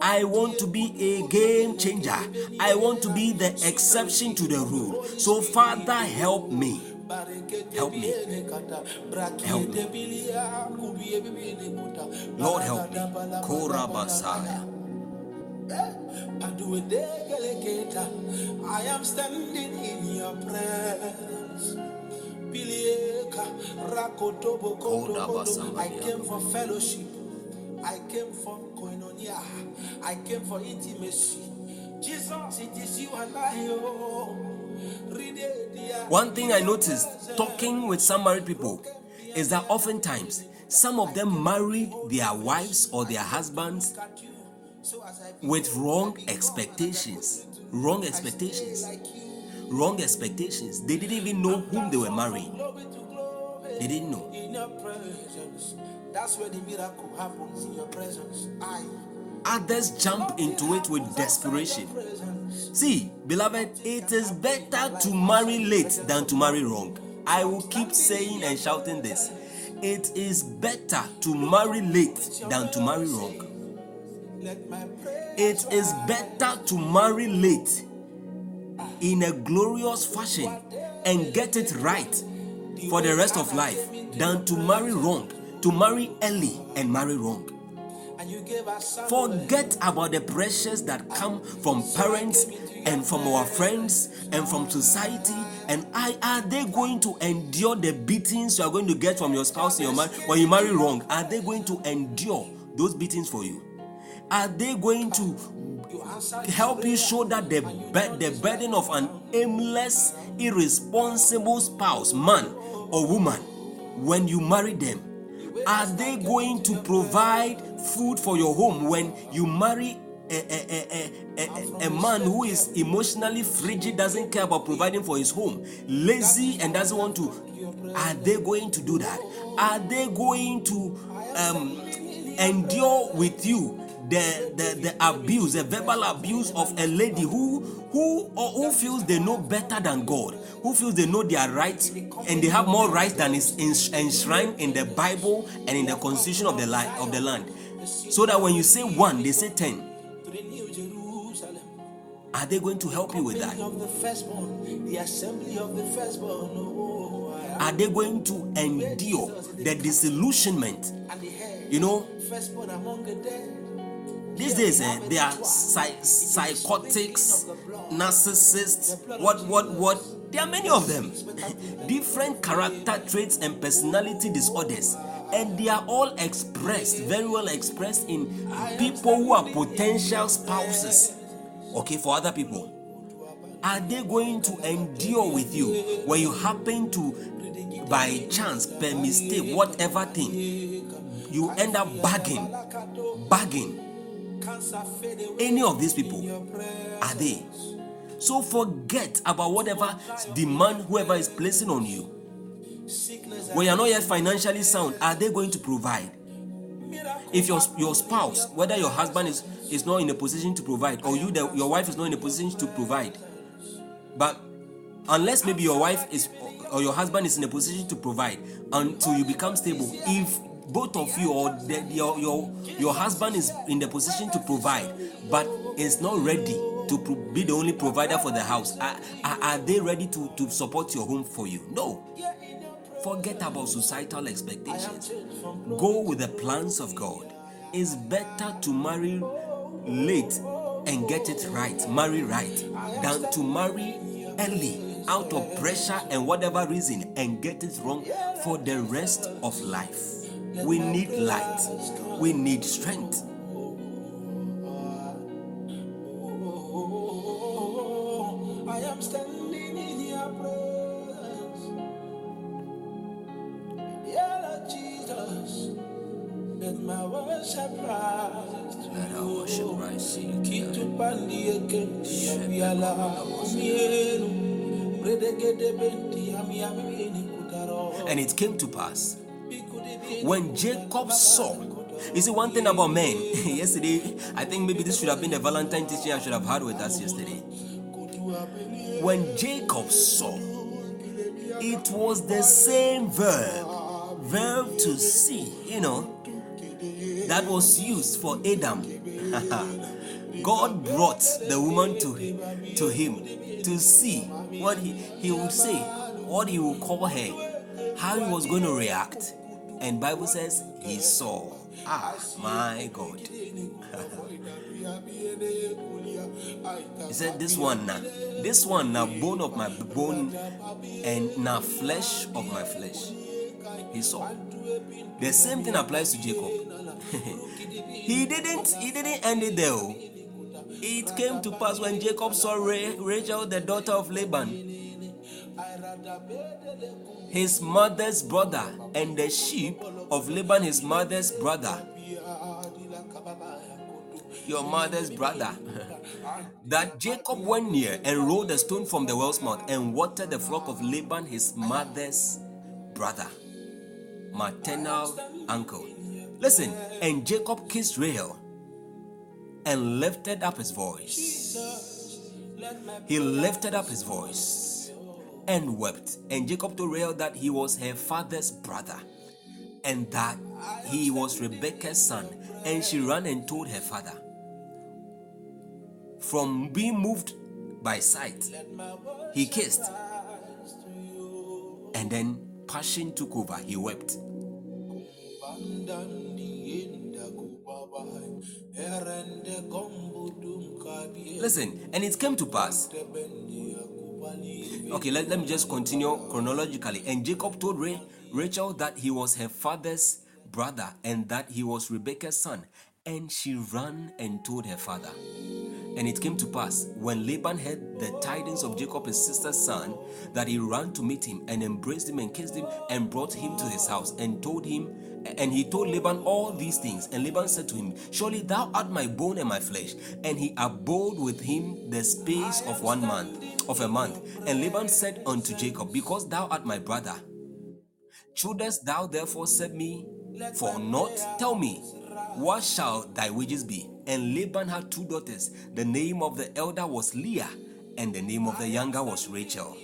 I want to be a game changer. I want to be the exception to the rule. So, Father, help me. Help me. Help me. Lord, help me. Korabasaya. I am standing in your presence. Bilieka, rakotobo, kotokoto. I came for fellowship. I came for koinonia. I came for intimacy. Jesus, it is you and I. Oh. Read it, dear. One thing I noticed talking with some married people is that oftentimes some of them marry their wives or their husbands with wrong expectations. Wrong expectations. Wrong expectations. They didn't even know whom they were marrying. They didn't know. in your presence. That's where the miracle happens in your presence. I Others jump into it with desperation. See, beloved, it is better to marry late than to marry wrong. I will keep saying and shouting this. It is better to marry late than to marry wrong. Let my prayer It is better to marry late in a glorious fashion and get it right for the rest of life than to marry wrong, to marry early and marry wrong. Forget about the pressures that come from parents and from our friends and from society. And I, are they going to endure the beatings you are going to get from your spouse in your marriage when you marry wrong? Are they going to endure those beatings for you? Are they going to help you show that the, bur- the burden of an aimless, irresponsible spouse, man or woman, when you marry them, are they going to provide food for your home when you marry a, a, a, a man who is emotionally frigid, doesn't care about providing for his home, lazy, and doesn't want to? Are they going to do that? Are they going to um, endure with you the, the the abuse, the verbal abuse of a lady who who or who feels they know better than God, who feels they know their rights and they have more rights than is enshrined in the Bible and in the constitution of the land of the land. So that when you say one, they say ten. to the new Jerusalem. Are they going to help you with that? Of the firstborn, the assembly of the firstborn. Oh, Are they going to endure the disillusionment? and the head. You know, These days, eh, they are psy- psychotics, narcissists, what, what, what. There are many of them. Different character traits and personality disorders. And they are all expressed, very well expressed in people who are potential spouses. Okay, for other people. Are they going to endure with you when you happen to, by chance, per mistake, whatever thing, you end up fade away. Any of these people are they? So forget about whatever demand whoever is placing on you. When you're not yet financially sound are they going to provide? If your, your spouse whether your husband is, is not in a position to provide or you the, your wife is not in a position to provide but unless maybe your wife is or your husband is in a position to provide until you become stable if both of you or the, your, your your husband is in the position to provide but is not ready to pro- be the only provider for the house. Are, are, are they ready to, to support your home for you? No. Forget about societal expectations. Go with the plans of god. It's better to marry late and get it right marry right than to marry early out of pressure and whatever reason and get it wrong for the rest of life we need light we need strength I am standing in your presence. Yeah, Lord Jesus, let my worship rise. to let our worship rise Kitu pandi eke ya biala umienu. Bredegede benti ya miamini kutaro. and it came to pass when Jacob saw, you see one thing about men. yesterday, I think maybe this should have been the Valentine teaching I should have had with us yesterday. When Jacob saw, it was the same verb, verb to see, you know, that was used for Adam. God brought the woman to, him, to him to see what he, he would say, what he would call her, how he was going to react. And Bible says he saw. Ah, my God. He said, This one now, this one now, bone of my bone and now flesh of my flesh. He saw. The same thing applies to Jacob. he didn't he didn't end it there. oh. It came to pass when Jacob saw Rachel, the daughter of Laban, his mother's brother, and the sheep of Laban, his mother's brother. Your mother's brother. that Jacob went near and rolled a stone from the well's mouth and watered the flock of Laban, his mother's brother. maternal uncle. Listen, and Jacob kissed Rachel and lifted up his voice. He lifted up his voice and wept. And Jacob told Rachel that he was her father's brother and that he was Rebekah's son. And she ran and told her father. From being moved by sight, he kissed. And then passion took over. He wept. Listen, and it came to pass. Okay, let, let me just continue chronologically. And Jacob told Ray, Rachel that he was her father's brother and that he was Rebekah's son. And she ran and told her father. And it came to pass, when Laban heard the tidings of Jacob his sister's son, that he ran to meet him and embraced him and kissed him and brought him to his house and told him, and he told Laban all these things. And Laban said to him, Surely thou art my bone and my flesh. And he abode with him the space of one month, of a month. And Laban said unto Jacob, Because thou art my brother, shouldest thou therefore serve me for naught? Tell me, what shall thy wages be? And Laban had two daughters. The name of the elder was Leah, and the name of the younger was Rachel.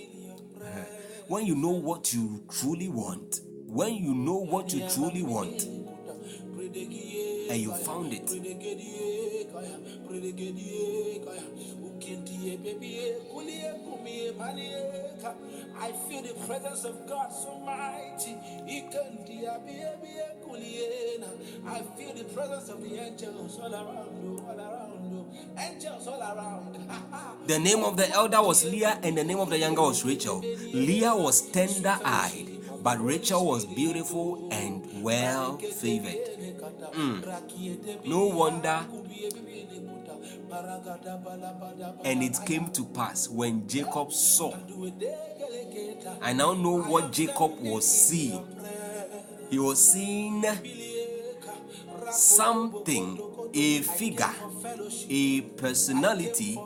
Uh-huh. When you know what you truly want, when you know what you truly want, and you found it, I feel the presence of God so mighty. I feel the presence of the angels all around you, all around you. Angels all around. the name of the elder was Leah, and the name of the younger was Rachel. Leah was tender eyed, but Rachel was beautiful and well favored. Mm. No wonder and it came to pass when Jacob saw. I now know what Jacob was seeing. He was seeing something, a figure, a personality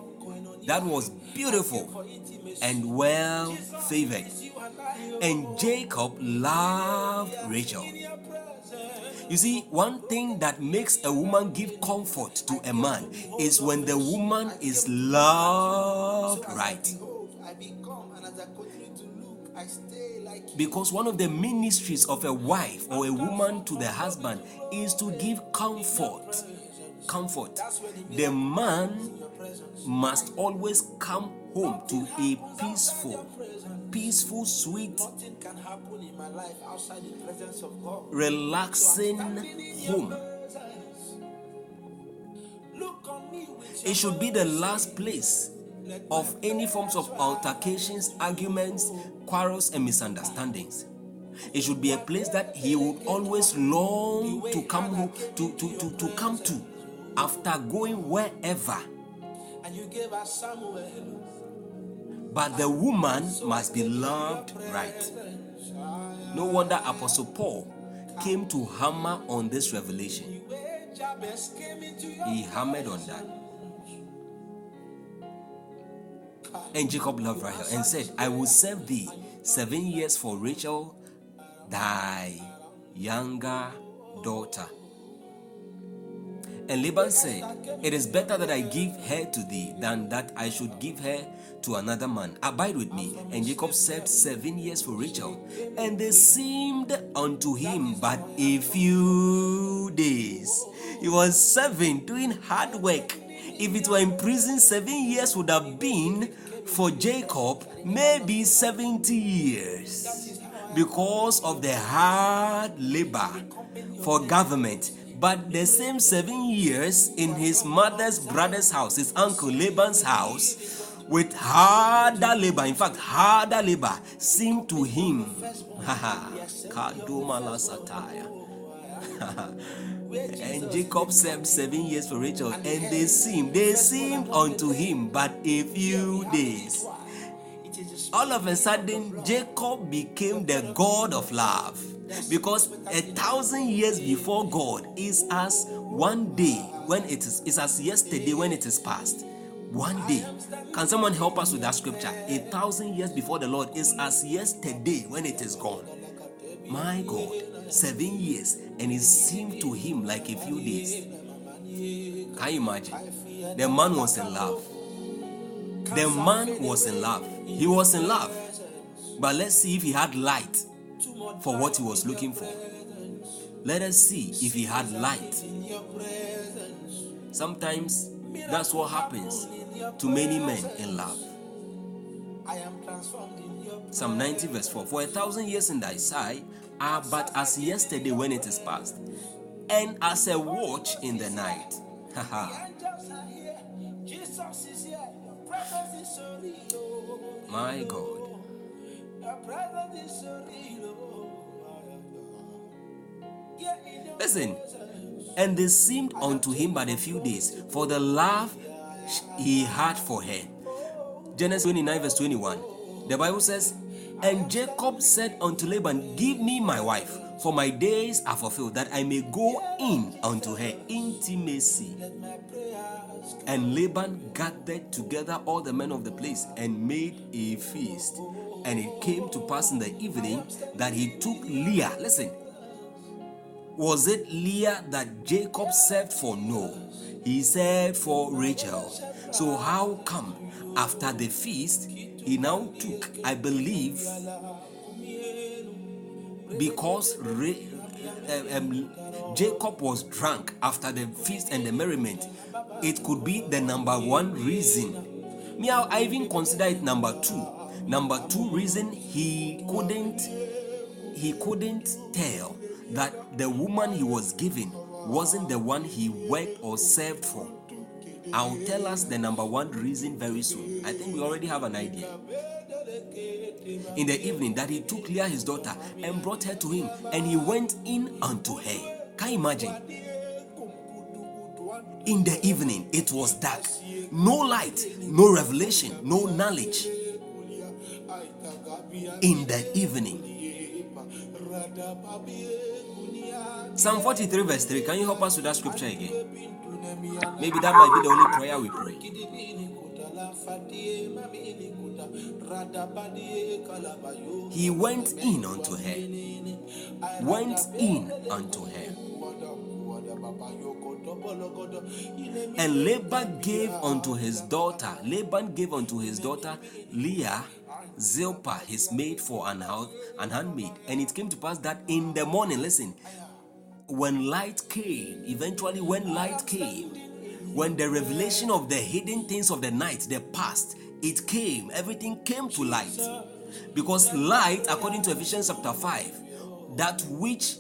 that was beautiful and well favored. And Jacob loved Rachel. You see, one thing that makes a woman give comfort to a man is when the woman is loved right. Because one of the ministries of a wife or a woman to the husband is to give comfort. Comfort. The man must always come home to a peaceful, peaceful, sweet, relaxing home. It should be the last place of any forms of altercations, arguments, quarrels, and misunderstandings. It should be a place that he would always long to come to, to, to, to come to after going wherever. But the woman must be loved right. No wonder Apostle Paul came to hammer on this revelation. He hammered on that. And Jacob loved Rachel and said, I will serve thee seven years for Rachel, thy younger daughter. And Laban said, It is better that I give her to thee than that I should give her to another man. Abide with me. And Jacob served seven years for Rachel. And they seemed unto him but a few days. He was serving, doing hard work. If it were in prison, seven years would have been for Jacob maybe 70 years because of the hard labor for government but the same seven years in his mother's brother's house, his uncle Laban's house, with harder labor, in fact, harder labor, seemed to him. and Jacob served seven years for Rachel, and they seemed, they seemed unto him but a few days. All of a sudden, Jacob became the God of love because a thousand years before God is as one day when it is, is as yesterday when it is past. One day. Can someone help us with that scripture? A thousand years before the Lord is as yesterday when it is gone. My God. seven years, and it seemed to him like a few days. Can you imagine? The man was in love. The man was in love. He was in love. But let's see if he had light for what he was looking for. Let us see if he had light. Sometimes that's what happens to many men in love. Psalm 90, verse 4 For a thousand years in thy sight are but as yesterday when it is past, and as a watch in the night. My God. Listen, and they seemed unto him but a few days for the love he had for her. Genesis 29, verse 21. The Bible says, And Jacob said unto Laban, Give me my wife, for my days are fulfilled, that I may go in unto her intimacy. And Laban gathered together all the men of the place and made a feast. And it came to pass in the evening that he took Leah. Listen, was it Leah that Jacob served for? No, he served for Rachel. So, how come after the feast he now took, I believe, because Re- uh, um, Jacob was drunk after the feast and the merriment, it could be the number one reason. Me, I even consider it number two. Number two reason he couldn't he couldn't tell that the woman he was given wasn't the one he worked or served for. I'll tell us the number one reason very soon. I think we already have an idea. In the evening, that he took Leah, his daughter, and brought her to him, and he went in unto her. Can you imagine? In the evening, it was dark. No light, no revelation, no knowledge. In the evening. Psalm 43, verse 3. Can you help us with that scripture again? Maybe that might be the only prayer we pray. He went in unto her. Went in unto her. And Laban gave unto his daughter, Laban gave unto his daughter Leah Zilpah, his maid for an, house, an handmaid. And it came to pass that in the morning, listen, when light came, eventually when light came, when the revelation of the hidden things of the night, the past, it came, everything came to light. Because light, according to Ephesians chapter 5, that which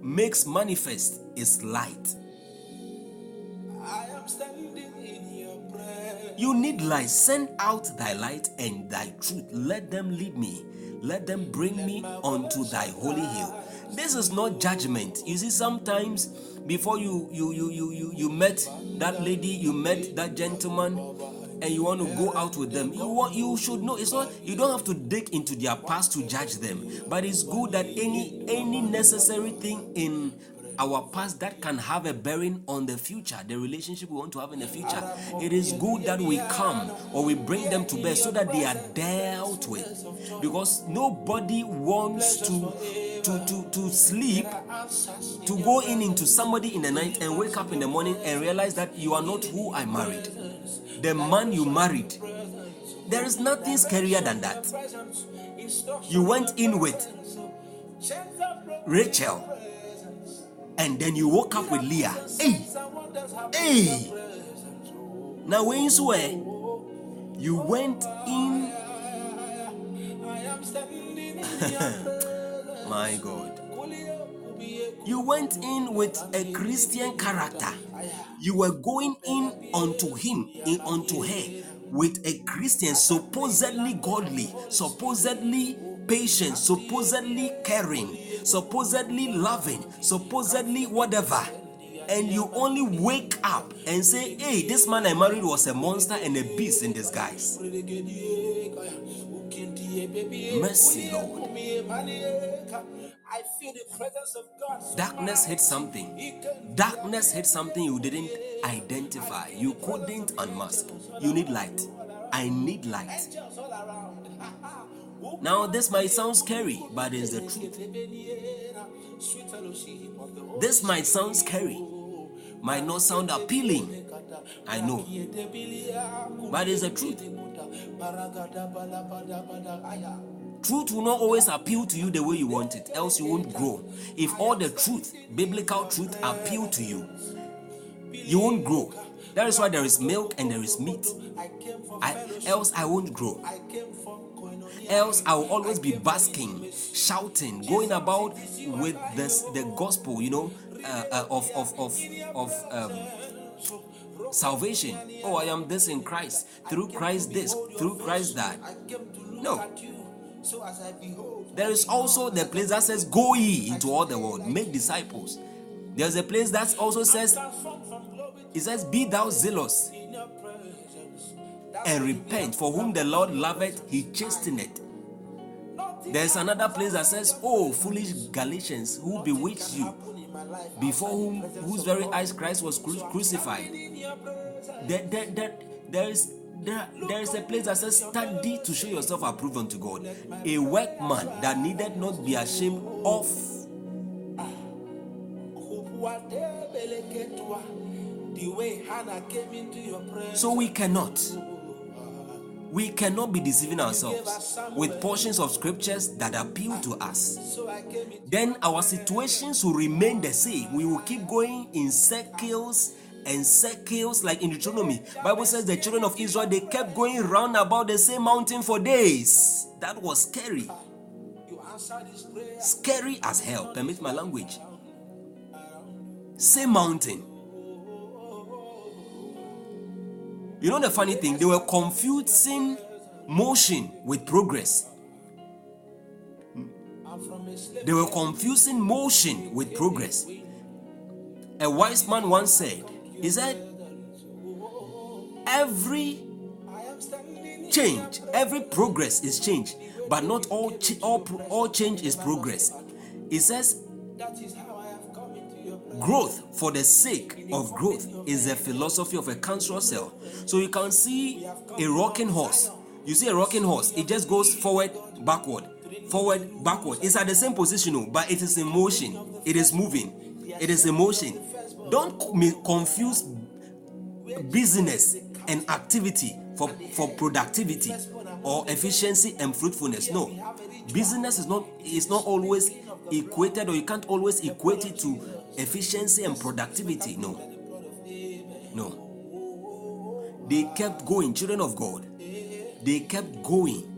makes manifest is light. You need light. Send out thy light and thy truth. Let them lead me. Let them bring me unto thy holy hill. This is not judgment. You see, sometimes before you you you you you, you met that lady, you met that gentleman, and you want to go out with them, you want you should know it's not you don't have to dig into their past to judge them. But it's good that any any necessary thing in our past that can have a bearing on the future, the relationship we want to have in the future. It is good that we come or we bring them to bear so that they are dealt with. Because nobody wants to to, to, to sleep, to go in into somebody in the night and wake up in the morning and realize that you are not who I married. The man you married. There is nothing scarier than that. You went in with Rachel and then you woke up with Leah. Hey, hey. Now when you swear, you went in. My God. You went in with a Christian character. You were going in unto him, in unto her, with a Christian, supposedly godly, supposedly patient, supposedly caring, supposedly loving, supposedly whatever. And you only wake up and say, Hey, this man I married was a monster and a beast in disguise. Mercy, Lord. I feel the presence of God. Darkness hit something. Darkness hit something you didn't identify. You couldn't unmask. You need light. I need light. Angels all around. Now, this might sound scary, but it's the truth. This might sound scary, might not sound appealing. I know, but it's the truth. Truth will not always appeal to you the way you want it, else you won't grow. If all the truth, biblical truth, appeal to you, you won't grow. That is why there is milk and there is meat. I, else I won't grow. Else I will always be basking, shouting, going about with this the gospel, you know, uh, uh, of of of of um, salvation. Oh, I am this in Christ. Through Christ this, through Christ that. No. There is also the place that says, Go ye into all the world, make disciples. There's a place that also says, It says, Be thou zealous and repent, for whom the Lord loveth, he chasteneth. There's another place that says, Oh, foolish Galatians, who bewitched you, before whom whose very eyes Christ was cru- crucified. That, there, there, there is there, there is a place that says, Study to show yourself approved unto God, a workman that needed not be ashamed of. So we cannot. We cannot be deceiving ourselves with portions of scriptures that appeal to us. Then our situations will remain the same. We will keep going in circles and circles like in Deuteronomy. Bible says the children of Israel they kept going round about the same mountain for days. That was scary. Scary as hell. Permit my language. Same mountain. You know the funny thing? They were confusing motion with progress. They were confusing motion with progress. A wise man once said, He said, Every change, every progress is change, but not all, ch- all, all change is progress. He says, Growth for the sake of growth is the philosophy of a cancer cell. So you can see a rocking horse. You see a rocking horse, it just goes forward, backward, forward, backward. It's at the same position, oh, but it is in motion. It is moving. It is in motion. Don't confuse business and activity for, for productivity or efficiency and fruitfulness. No, business is not is not always equated, or you can't always equate it to efficiency and productivity. No, no. They kept going, children of God. They kept going.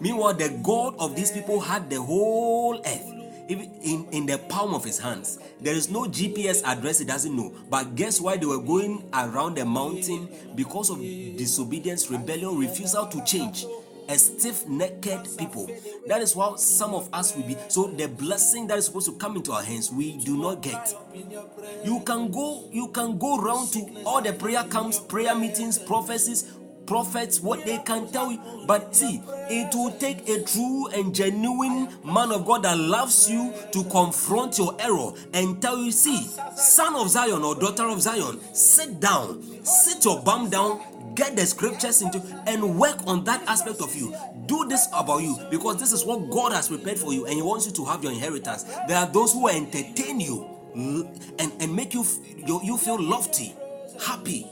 Meanwhile, the God of these people had the whole earth even in, in the palm of his hands. There is no GPS address, he doesn't know. But guess why they were going around the mountain? Because of disobedience, rebellion, refusal to change. A stiff necked people. That is why some of us will be. So, the blessing that is supposed to come into our hands, we do not get. You can go, you can go around to all the prayer camps, prayer meetings, prophecies, prophets what they can tell you. But see it will take a true and genuine man of god that loves you to confront your error and tell you see son of zion or daughter of zion sit down. Sit your bum down. Get the scriptures into and work on that aspect of you. Do this about you because this is what god has prepared for you and he wants you to have your inheritance. There are those who entertain you and, and make you, you you feel lofty happy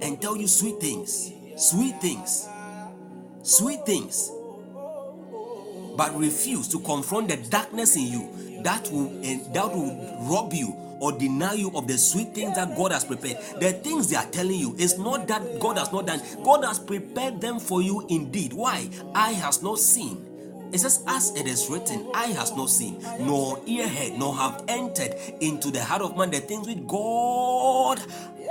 and tell you sweet things, sweet things, sweet things, but refuse to confront the darkness in you that will that will rob you or deny you of the sweet things that God has prepared. The things they are telling you is not that God has not done. God has prepared them for you indeed. Why? Eye has not seen. It says, as it is written, Eye has not seen, nor ear heard, nor have entered into the heart of man the things which God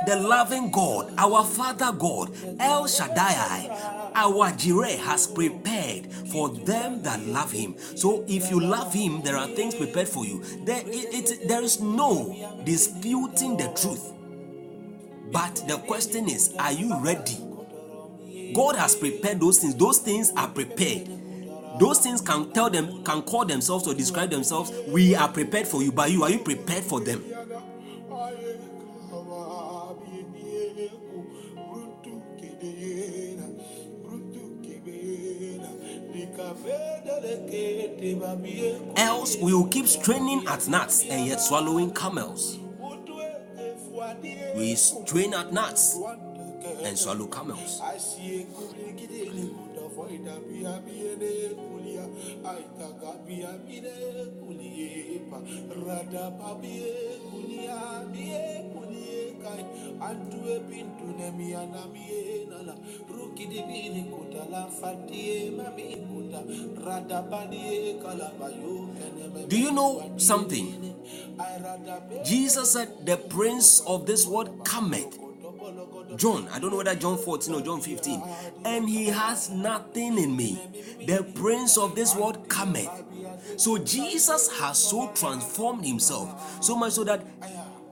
the loving God, our Father God, El Shaddai, our Jireh has prepared for them that love Him. So if you love Him, there are things prepared for you. There, it, it, there is no disputing the truth. But the question is, are you ready? God has prepared those things. Those things are prepared. Those things can tell them, can call themselves or describe themselves. We are prepared for you. But you, are you prepared for them? Else, we will keep straining at nuts and yet swallowing camels. We strain at nuts and swallow camels. Nemiana mienala ruki divini kuta la fatie mami kuta radabani kalabayo keneme Do you know something? Jesus said, The prince of this world cometh. John, I don't know whether John 14 or John 15, and he has nothing in me. The prince of this world cometh. So Jesus has so transformed himself, so much so that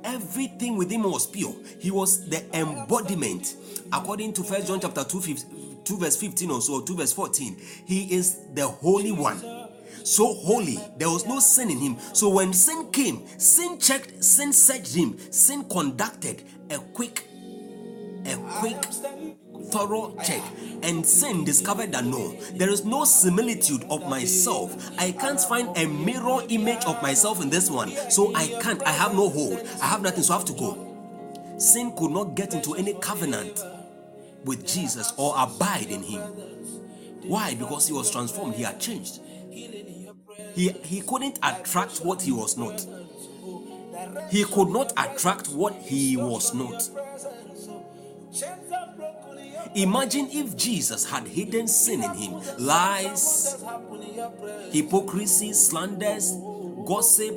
everything within him was pure. He was the embodiment. According to First John chapter 2, 15, 2 verse 15 or so, 2 verse 14, he is the holy one so holy there was no sin in him so when sin came sin checked sin searched him sin conducted a quick a quick thorough check and sin discovered that no there is no similitude of myself. I can't find a mirror image of myself in this one so i can't i have no hold. I have nothing so i have to go. Sin could not get into any covenant with jesus or abide in him. Why? Because he was transformed he had changed. He, he couldn't attract what he was not. He could not attract what he was not Imagine if Jesus had hidden sin in him lies, hypocrisy, slanders, gossip,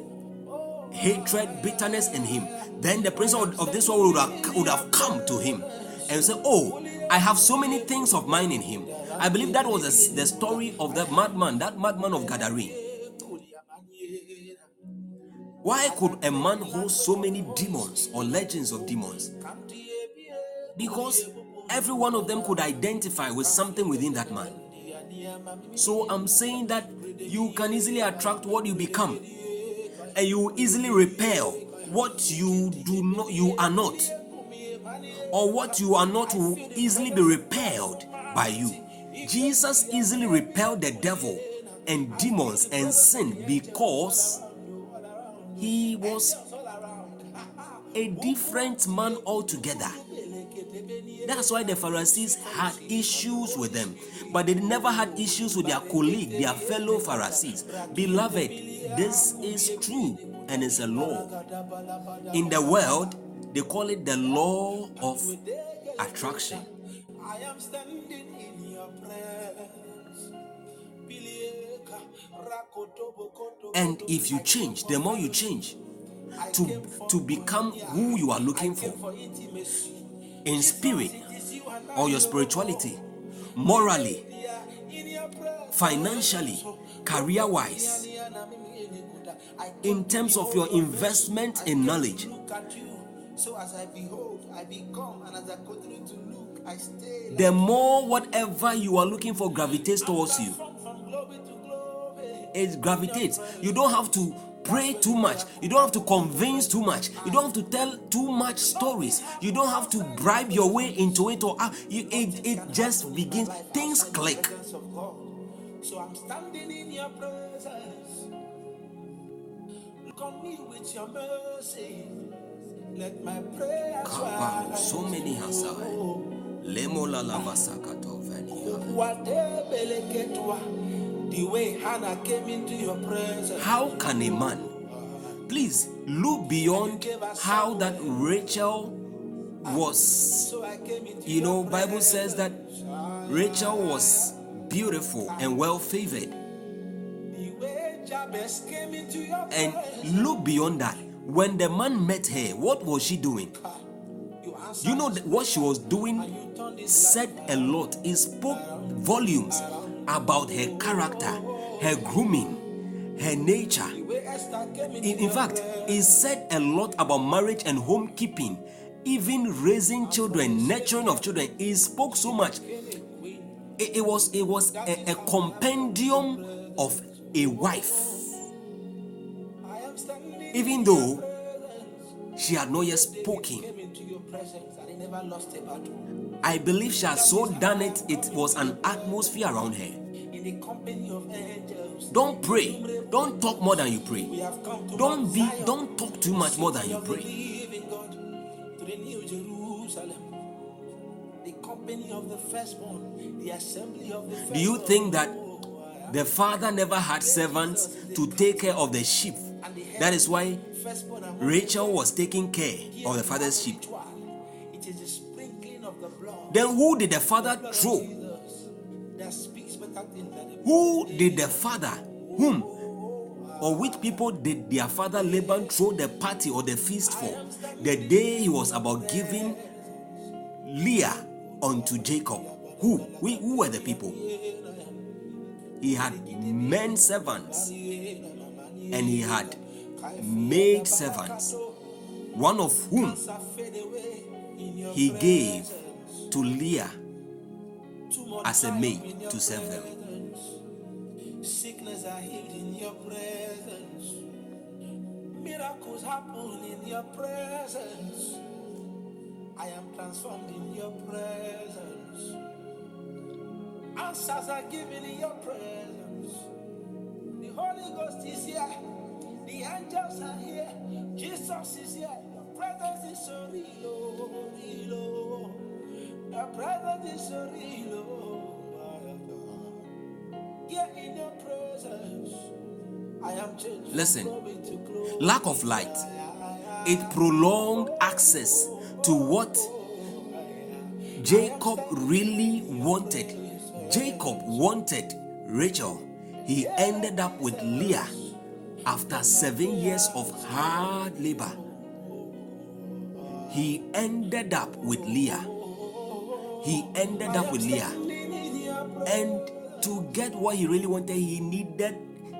hatred, bitterness in him. Then the prince of, this world would have, would have come to him and said, Oh, I have so many things of mine in him. I believe that was the, the story of that madman, that madman of Gadarene. Why could a man hold so many demons or legends of demons? Because every one of them could identify with something within that man. So I'm saying that you can easily attract what you become, and you easily repel what you do not, you are not, or what you are not will easily be repelled by you. Jesus easily repelled the devil and demons and sin because he was a different man altogether. That's why the Pharisees had issues with them, but they never had issues with their colleague, their fellow Pharisees. Beloved, this is true and it's a law. In the world, they call it the law of attraction. I am standing in your presence. Bilieka, rakotobo koto And if you change, the more you change to, to become who you are looking for. In spirit or your spirituality, morally, financially, career wise, in terms of your investment in knowledge. So as I behold, I become, and as I continue to look, I stay The more whatever you are looking for gravitates towards you, it gravitates. You don't have to pray too much. You don't have to convince too much. You don't have to tell too much stories. You don't have to bribe your way into it or ah, you, it, it just begins. Things click. presence of God. So I'm standing in your presence. Look on me with your mercy. Let my prayers so many hasai. Lemo la lava sakato venia. Wadebeleketwa. The way Hannah came into your presence. How can a man, please look beyond how that Rachel was So I came into You know, Bible says that Rachel was beautiful and well favored. the way Jabez came into your And look beyond that. When the man met her, what was she doing? Ah, you know what she was doing you turned it said a lot. It spoke volumes about her character, her grooming, her nature. In, in fact, it said a lot about marriage and homekeeping, even raising children, nurturing of children. It spoke so much. It, it was it was a, a compendium of a wife, even though she had not yet spoken. I believe she had so done it, it was an atmosphere around her. Don't pray. Don't talk more than you pray. Don't be don't talk too much more than you pray. Do you think that the father never had servants to take care of the sheep? That is why Rachel was taking care of the father's sheep. Then who did the father throw? Who did the father, whom or which people did their father Laban throw the party or the feast for? The day he was about giving Leah unto Jacob. Who? We, who were the people? He had men servants and he had maid servants, one of whom he gave to Leah as a maid to serve them. Sickness are healed in your presence. Miracles happen in your presence. I am transformed in your presence. Answers are given in your presence. The Holy Ghost is here. The angels are here. Jesus is here. Your presence is so real, real. Your presence is so real. In your presence, I am changed. Listen. glory to glory. Lack of light. It prolonged access to what Jacob really wanted. Jacob wanted Rachel. He ended up with Leah after seven years of hard labor. He ended up with Leah. He ended up with Leah. And to get what he really wanted, he needed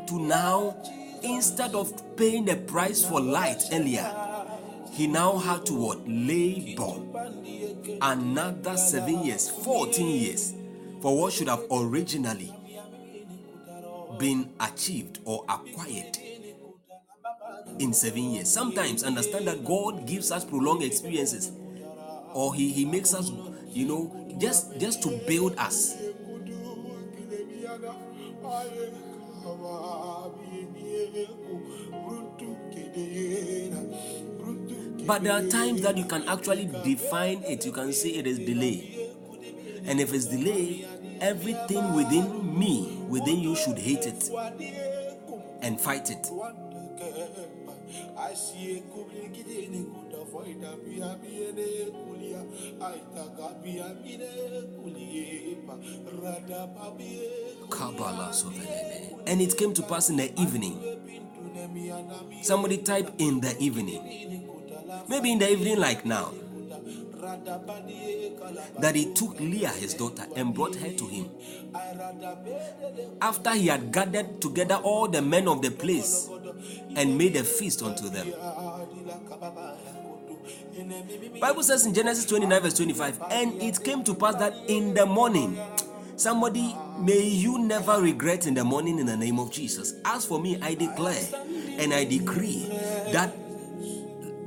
to now, instead of paying the price for light earlier, he now had to what? Labor another seven years, 14 years for what should have originally been achieved or acquired in seven years. Sometimes understand that God gives us prolonged experiences or he, he makes us, you know, just just to build us. But there are times that you can actually define it. You can say it is delay. And if it's delay, everything within me, within you, should hate it and fight it. I see a kubli gidene kuda biene kulia aita gabia bine kuliepa rada sovelele. And it came to pass in the evening. pintu nemi anami Somebody type in the evening. Maybe in the evening, like now, rada badie kala that he took Leah, his daughter, and brought her to him. After he had gathered together all the men of the place and made a feast unto them. Bible says in Genesis 29, verse 25, and it came to pass that in the morning, somebody may you never regret in the morning in the name of Jesus. As for me, I declare and I decree that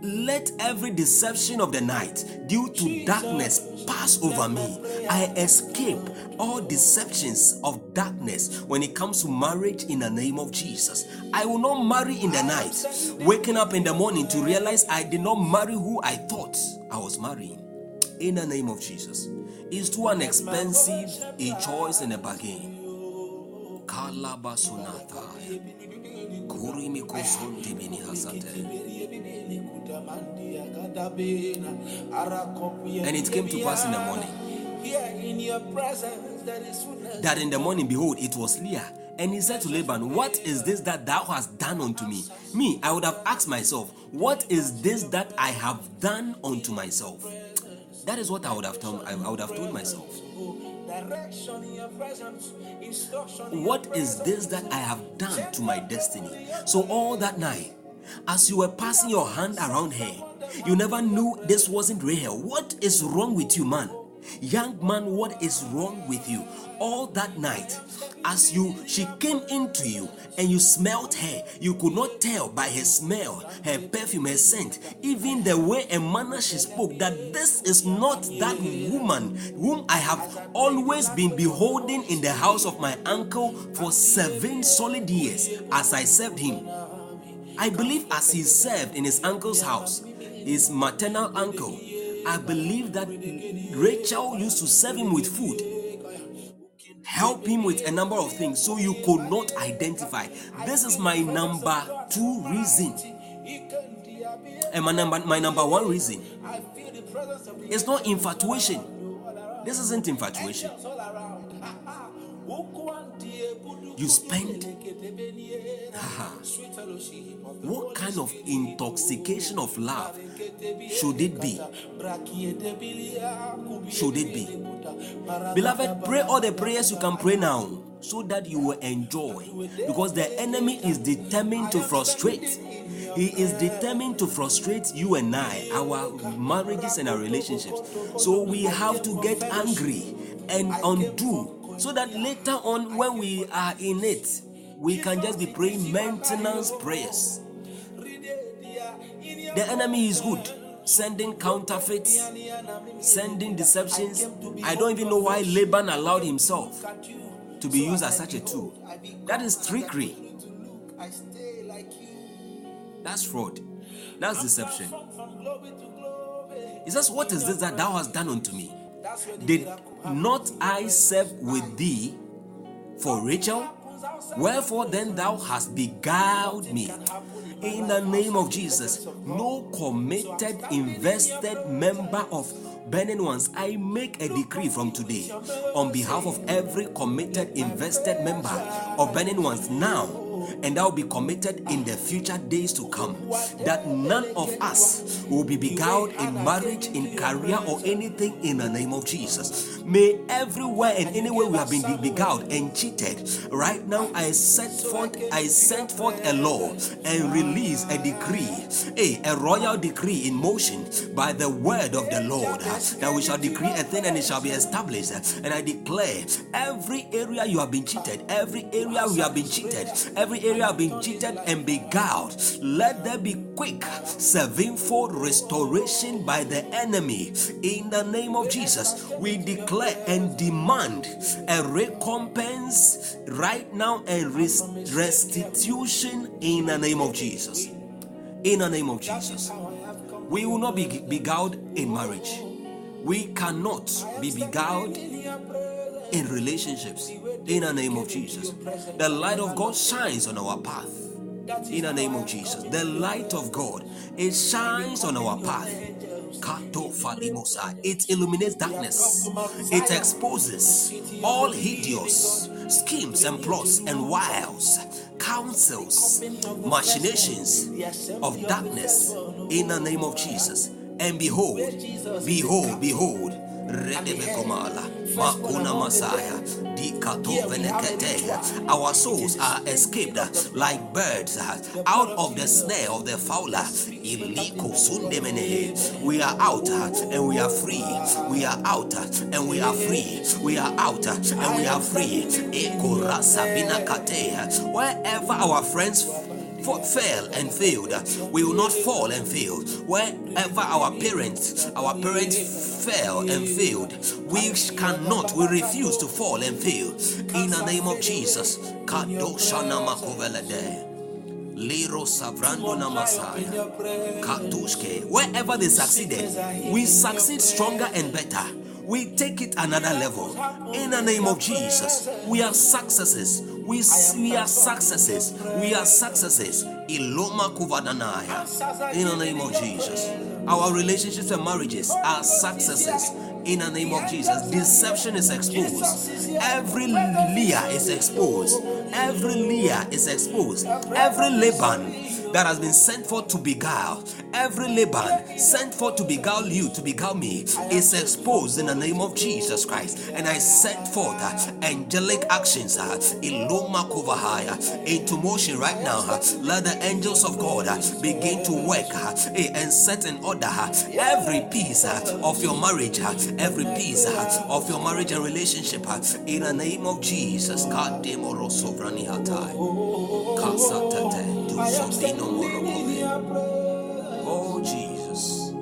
let every deception of the night due to darkness pass over me. I escape all deceptions of darkness when it comes to marriage in the name of Jesus. I will not marry in the night, waking up in the morning to realize I did not marry who I thought I was marrying. In the name of Jesus. It's too expensive a choice and a bargain. Kurimikosunti bini hasate. and it came to pass in the morning. That in the morning, behold, it was Leah. And he said to Laban, What is this that thou hast done unto me? Me, I would have asked myself, What is this that I have done unto myself? That is what I would have told I would have told myself. What your is this that I have done to my destiny? So all that night, as you were passing your hand around her, you never knew this wasn't Rahel. What is wrong with you, man? Young man, what is wrong with you? All that night, as you she came into you and you smelled her, you could not tell by her smell, her perfume, her scent, even the way and manner she spoke, that this is not that woman whom I have always been beholding in the house of my uncle for seven solid years as I served him. I believe as he served in his uncle's house, his maternal uncle, I believe that Rachel used to serve him with food, help him with a number of things, so you could not identify. This is my number two reason. And my number, my number one reason it's not infatuation. This isn't infatuation. You spend. What kind of intoxication of love should it be? Should it be? Beloved, pray all the prayers you can pray now so that you will enjoy. Because the enemy is determined to frustrate. He is determined to frustrate you and I, our marriages and our relationships. So we have to get angry and undo so that later on, when we are in it, we can just be praying maintenance prayers. The enemy is good, sending counterfeits, sending deceptions. I don't even know why Laban allowed himself to be used as such a tool. That is trickery. That's fraud. That's deception. He says, What is this that thou hast done unto me? Did not I serve with thee for Rachel? Wherefore then thou hast beguiled me. In the name of Jesus, no committed, invested member of burning ones, I make a decree from today on behalf of every committed, invested member of burning ones now and that will be committed in the future days to come. That none of us will be beguiled in marriage, in career, or anything in the name of Jesus. May everywhere and anywhere we have been beguiled and cheated, right now I set forth, I sent forth a law and release a decree, a, a royal decree in motion by the word of the Lord that we shall decree a thing and it shall be established. And I declare every area you have been cheated, every area we have been cheated, every area have been cheated and beguiled, let there be quick sevenfold restoration by the enemy. In the name of Jesus, we declare and demand a recompense right now and restitution in the name of Jesus. In the name of Jesus, we will not be beguiled in marriage. We cannot be beguiled in relationships in the name of Jesus. The light of God shines on our path in the name of Jesus. The light of God it shines on our path. It illuminates darkness. It exposes all hideous schemes and plots and wiles, counsels, machinations of darkness in the name of Jesus. And behold, behold, behold, Makuna Messiah, Our souls are escaped like birds uh, out of the snare of the fowler. We are out uh, and we are free. We are out uh, and we are free. We are out and we are free. Wherever our friends fell and failed, we will not fall and fail. Wherever our parents, our parents fell and failed, we cannot, we refuse to fall and fail. In the name of Jesus. Katushke. Wherever they succeeded, we succeed stronger and better. We take it another level. In the name of Jesus, we are successes. We, we are successes. We are successes. Iloma Kuvadanaya. In the name of Jesus. Our relationships and marriages are successes. In the name of Jesus. Deception is exposed. Every Leah is exposed. Every Leah is exposed. Every Laban that has been sent forth to beguile, every Laban sent forth to beguile you, to beguile me, is exposed in the name of Jesus Christ. And I sent forth uh, angelic actions uh, into motion right now. Uh, let the angels of God uh, begin to work uh, and set in order uh, every piece uh, of your marriage, uh, every piece uh, of your marriage and relationship uh, in the name of Jesus. God, demoro sovrani hatai. Kasatete, tu sodino morokobe. Oh, Jesus.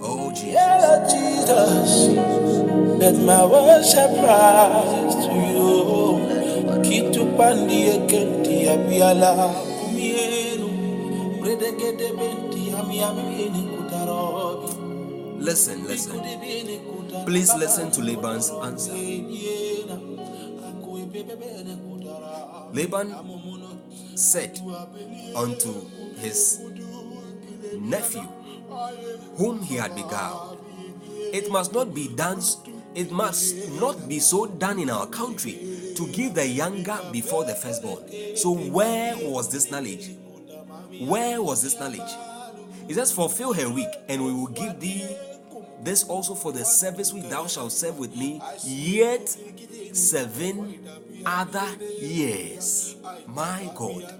Oh, Jesus. Yeah, Jesus, let my worship rise to you. Keep Kitu pandi ekenti abiala kumienu, bredegede benti amiamini kutarobi. Listen, listen. Please listen to Laban's answer. Laban said unto his nephew, whom he had beguiled, It must not be done, it must not be so done in our country to give the younger before the firstborn. So, where was this knowledge? Where was this knowledge? It says, Fulfill her week, and we will give thee this also for the service which thou shalt serve with me, yet seven other years. My God.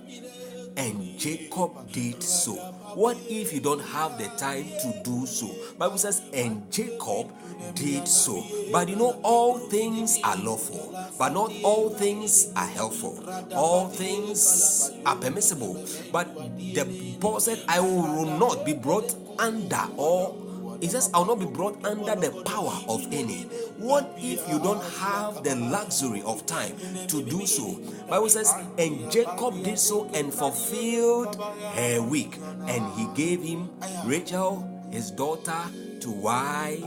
And Jacob did so. What if you don't have the time to do so? Bible says, and Jacob did so. But you know, all things are lawful, but not all things are helpful. All things are permissible. But the Paul said, I will not be brought under or it says, I'll not be brought under the power of any. What if you don't have the luxury of time to do so? Bible says, and Jacob did so and fulfilled her week, and he gave him Rachel, his daughter, to wife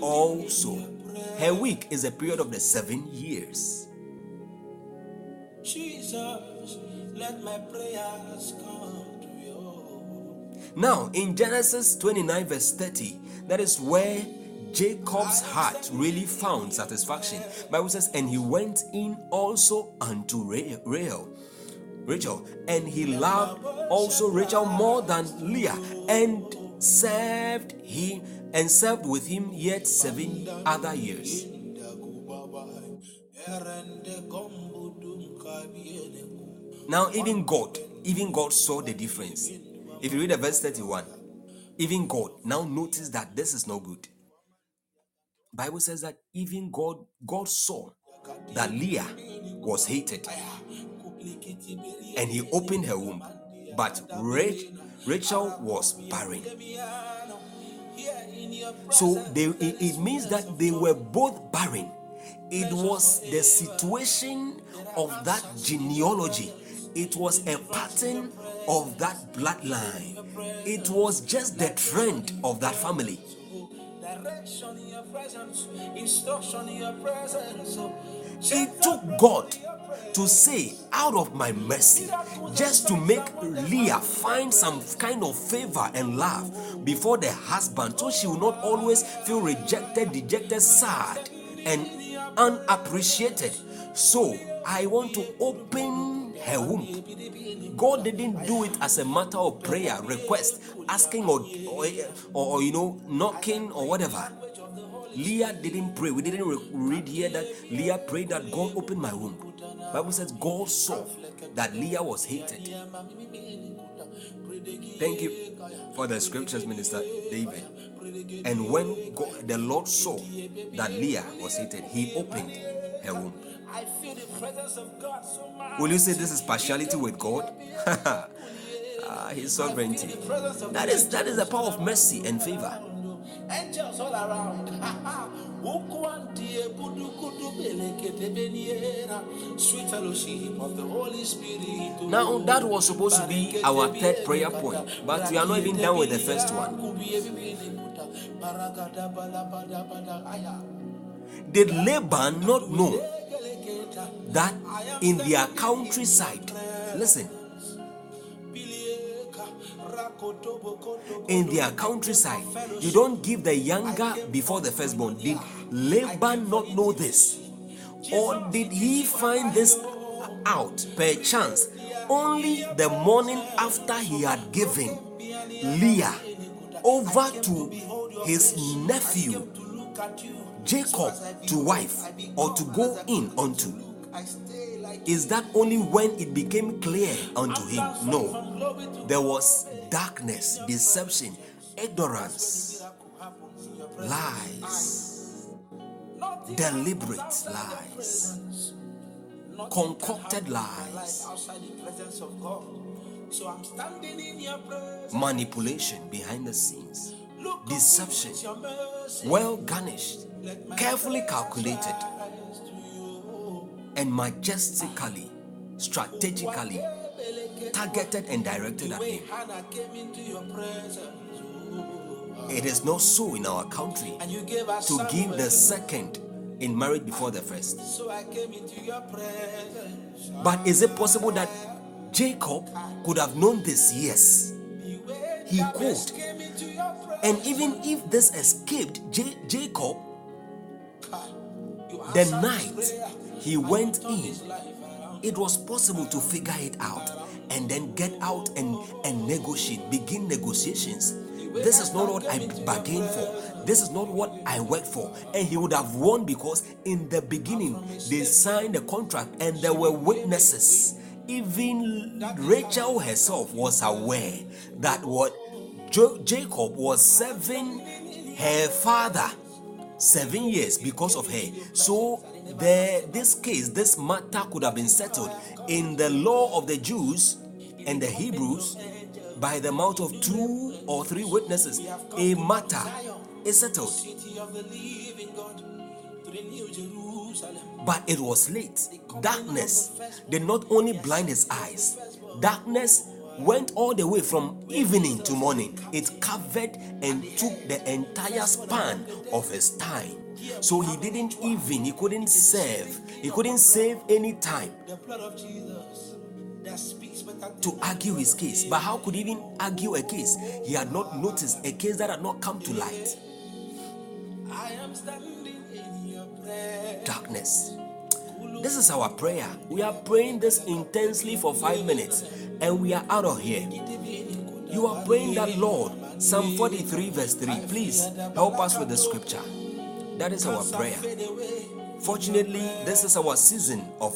also. Her week is a period of the seven years. Jesus, let my prayers come. Now, in Genesis 29, verse 30, that is where Jacob's heart really found satisfaction. Bible says, and he went in also unto Rachel, Rachel, and he loved also Rachel more than Leah, and served him and served with him yet seven other years. Now, even God, even God saw the difference. If you read the verse 31, even God now notice that this is not good. Bible says that even God, God saw that Leah was hated, and He opened her womb, but Rachel was barren. So they, it, it means that they were both barren. It was the situation of that genealogy. It was a pattern of that bloodline. It was just the trend of that family. Direction in your presence, instruction in your presence. It took God to say, out of my mercy, just to make Leah find some kind of favor and love before the husband, so she will not always feel rejected, dejected, sad, and unappreciated. So I want to open her womb. God didn't do it as a matter of prayer, request, asking, or, or, or you know, knocking or whatever. Leah didn't pray. We didn't re- read here that Leah prayed that God opened my womb. Bible says God saw that Leah was hated. Thank you for the scriptures, Minister David. And when God, the Lord saw that Leah was hated, He opened her womb. I feel the presence of God so much. Will you say this is partiality with God? ah, his sovereignty. That is that is the power of mercy and favor. Angels all around. Ukwantie budu kudu belekete beniera. Sweet fellowship of the Holy Spirit. Now that was supposed to be our third prayer point, but we are not even done with the first one. Did Laban not know that in their countryside, listen, in their countryside, you don't give the younger before the firstborn. Did Laban not know this? Or did he find this out per chance only the morning after he had given Leah over to his nephew Jacob to wife or to go in unto. Is that only when it became clear unto him? No. There was darkness, deception, ignorance, lies, deliberate lies, concocted lies, manipulation behind the scenes, deception, well garnished, carefully calculated, and majestically, strategically targeted and directed at him. It is not so in our country to give the second in marriage before the first. But is it possible that Jacob could have known this? Yes, he could. And even if this escaped J- Jacob, the night he went in, it was possible to figure it out and then get out and, and negotiate, begin negotiations. This is not what I bargained for. This is not what I worked for. And he would have won because in the beginning they signed a contract and there were witnesses. Even Rachel herself was aware that what jo- Jacob was serving her father seven years because of her. So the this case, this matter could have been settled in the law of the Jews and the Hebrews by the mouth of two or three witnesses. A matter is settled. But it was late. Darkness did not only blind his eyes, darkness went all the way from evening to morning. It covered and took the entire span of his time. So he didn't even, he couldn't serve, he couldn't save any time to argue his case. But how could he even argue a case? He had not noticed a case that had not come to light. Darkness. This is our prayer. We are praying this intensely for five minutes and we are out of here. You are praying that, Lord, Psalm 43, verse 3. Please help us with the scripture. That is our prayer. Fortunately, this is our season of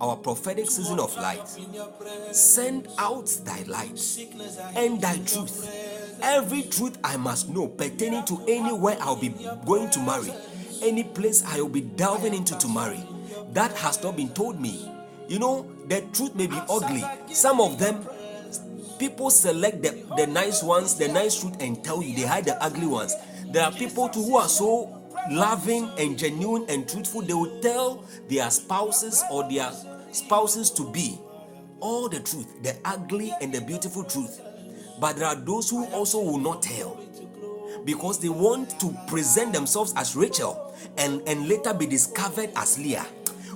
our prophetic season of light. Send out thy light and thy truth. Every truth I must know pertaining to anywhere I'll be going to marry, any place I will be delving into to marry. That has not been told me. You know, the truth may be ugly. Some of them, people select the, the nice ones, the nice truth, and tell you they hide the ugly ones. There are people too who are so loving and genuine and truthful, they will tell their spouses or their spouses to be all the truth, the ugly and the beautiful truth. But there are those who also will not tell because they want to present themselves as Rachel and, and later be discovered as Leah.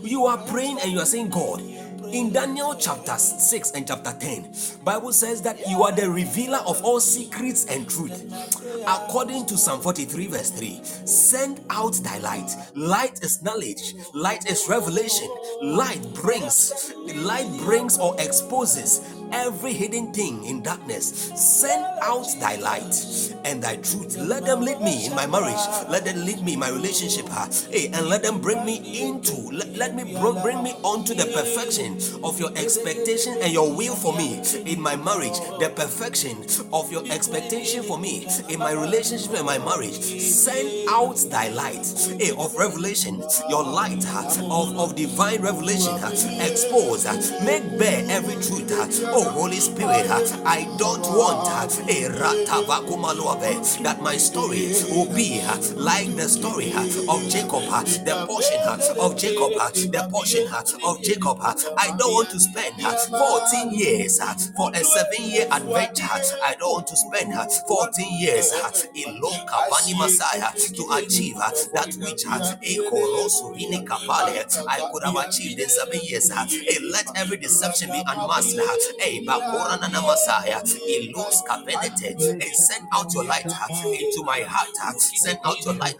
You are praying and you are saying, God, in Daniel chapter 6 and chapter 10, Bible says that you are the revealer of all secrets and truth. According to Psalm 43 verse 3, send out thy light. Light is knowledge, light is revelation. Light brings, light brings or exposes every hidden thing in darkness. Send out thy light and thy truth. Let them lead me in my marriage. Let them lead me in my relationship. Hey, and let them bring me into, let, let me bring, bring me onto the perfection of your expectation and your will for me in my marriage. The perfection of your expectation for me in my relationship and my marriage. Send out thy light hey, of revelation, your light of, of divine revelation. Expose, make bare every truth. Oh, Holy Spirit, uh, I don't want uh, a that my story will be uh, like the story of Jacob, the portion of Jacob, the portion of Jacob. I don't want to spend 14 years for a seven year adventure. I don't want to spend 14 years in Lokavani Messiah to achieve that which I could have achieved in seven years. And Let every deception be unmasked Masaya, Ilus Kabenete, and send out your light into my heart. Send out your light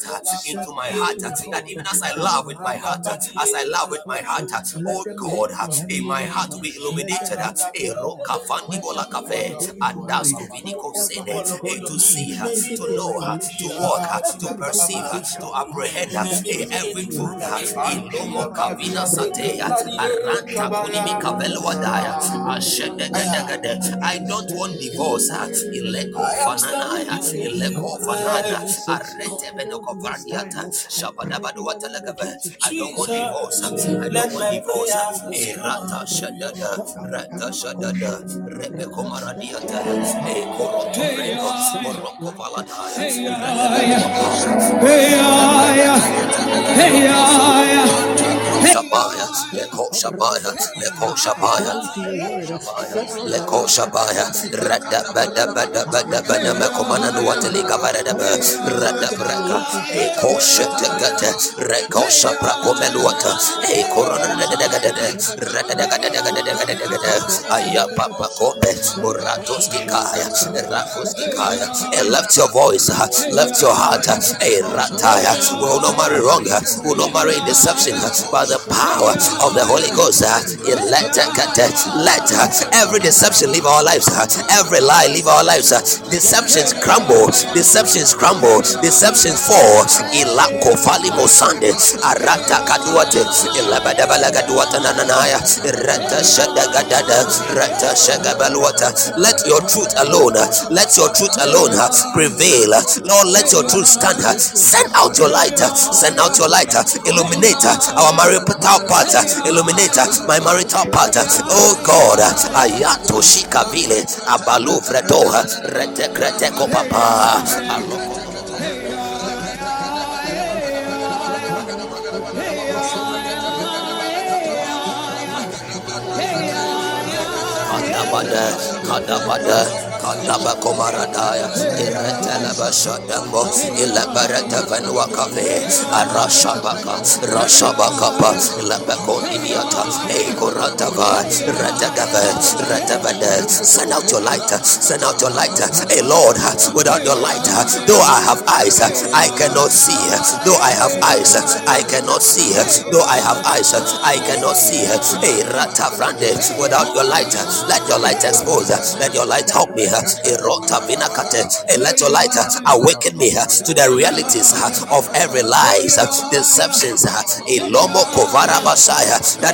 into my heart. That even as I love with my heart, as I love with my heart, oh God, in my heart be illuminated. eh, Roka Fandi Bola and that's to Vinico Sene, eh, to see, to know, to walk, to perceive, to apprehend eh, every truth. uh, In Lomo Kavina Satea, Aranta Kunimi Kavelo Wadaya, Ashedegedegede. I don't want divorce. Ileko Fananaya, Ileko Fanana, Arete Benoko Vardiata, Shabadabadu Watalagabe. I don't want divorce. I don't want divorce. Erata eh, Shadada, Rata Shadada, Rebeko Maradiata, Ekoroto eh, Reno, Morocco Leko Shabaya, and your voice, left your heart, a will not marry wrong, will not marry deception, uh, the power of the Holy Ghost. uh, Let let uh, every deception leave our lives, uh, every lie leave our lives. Uh, deceptions crumble, deceptions crumble, deceptions fall. Ilako falimo sande, arata kaduate, ilabadabala gaduata nananaya, rata shadagadada, rata shagabaluata. Let your truth alone, uh, let your truth alone uh, prevail. Lord, let your truth stand. Send out your light, send out your light, illuminate our marital part, illuminate my marital part. Oh God, ayato shikavile, abalu fredo, uh, rete krete kopapa. Kadabada, Kadabada, Kadaba Komaradaya, Ireteleba Shadambo, Ilabareta Venuakave, Arashabaka, Rashabakapa, Ilabako Nibiata, Ekoratava, Retagave, Retavade. Send out your light, send out your light. Hey Lord, without your light, though I have eyes, I cannot see. Though I have eyes, I cannot see. Though I have eyes, I cannot see. Hey Rata Frande, without your light, let your light expose, let your light help me. And let your light uh, awaken me uh, to the realities uh, of every lies, deceptions, that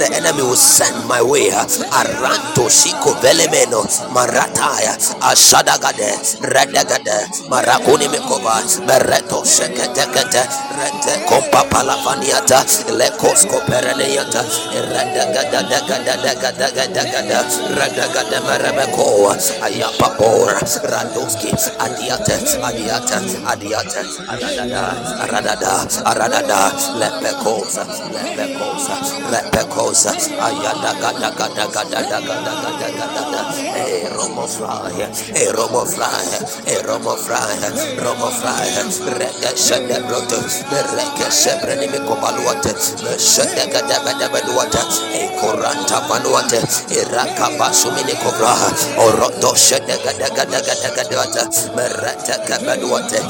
the enemy will send my way. Aranto Shiko Velemeno, Marataya, Ashadagade, Redagade, Marakuni Mikova, Bereto Sheketekete, Rete Kompa Palafaniata, Lekosko Pereneyata, Redagadagadagadagadagada, Redagada Merebeko, Ayapapora, Radoski, Adiate, Adiate, Adiate, Aradada, Aradada, Aradada, Lepecosa, Lepecosa, Lepecosa, Ayadagadagadagadagadagada, Eh, Romo Fly, Eh, Romo Fly, Eh, Romo Fly, Romo Fly, Reke Shende Broto, Reke Shebreni Mikobaluate, Shende Gadabadabaduata, Eh, Koranta Vanuate, Iraka Basumini Kovra, Oroto Shende Merete Kabaduate,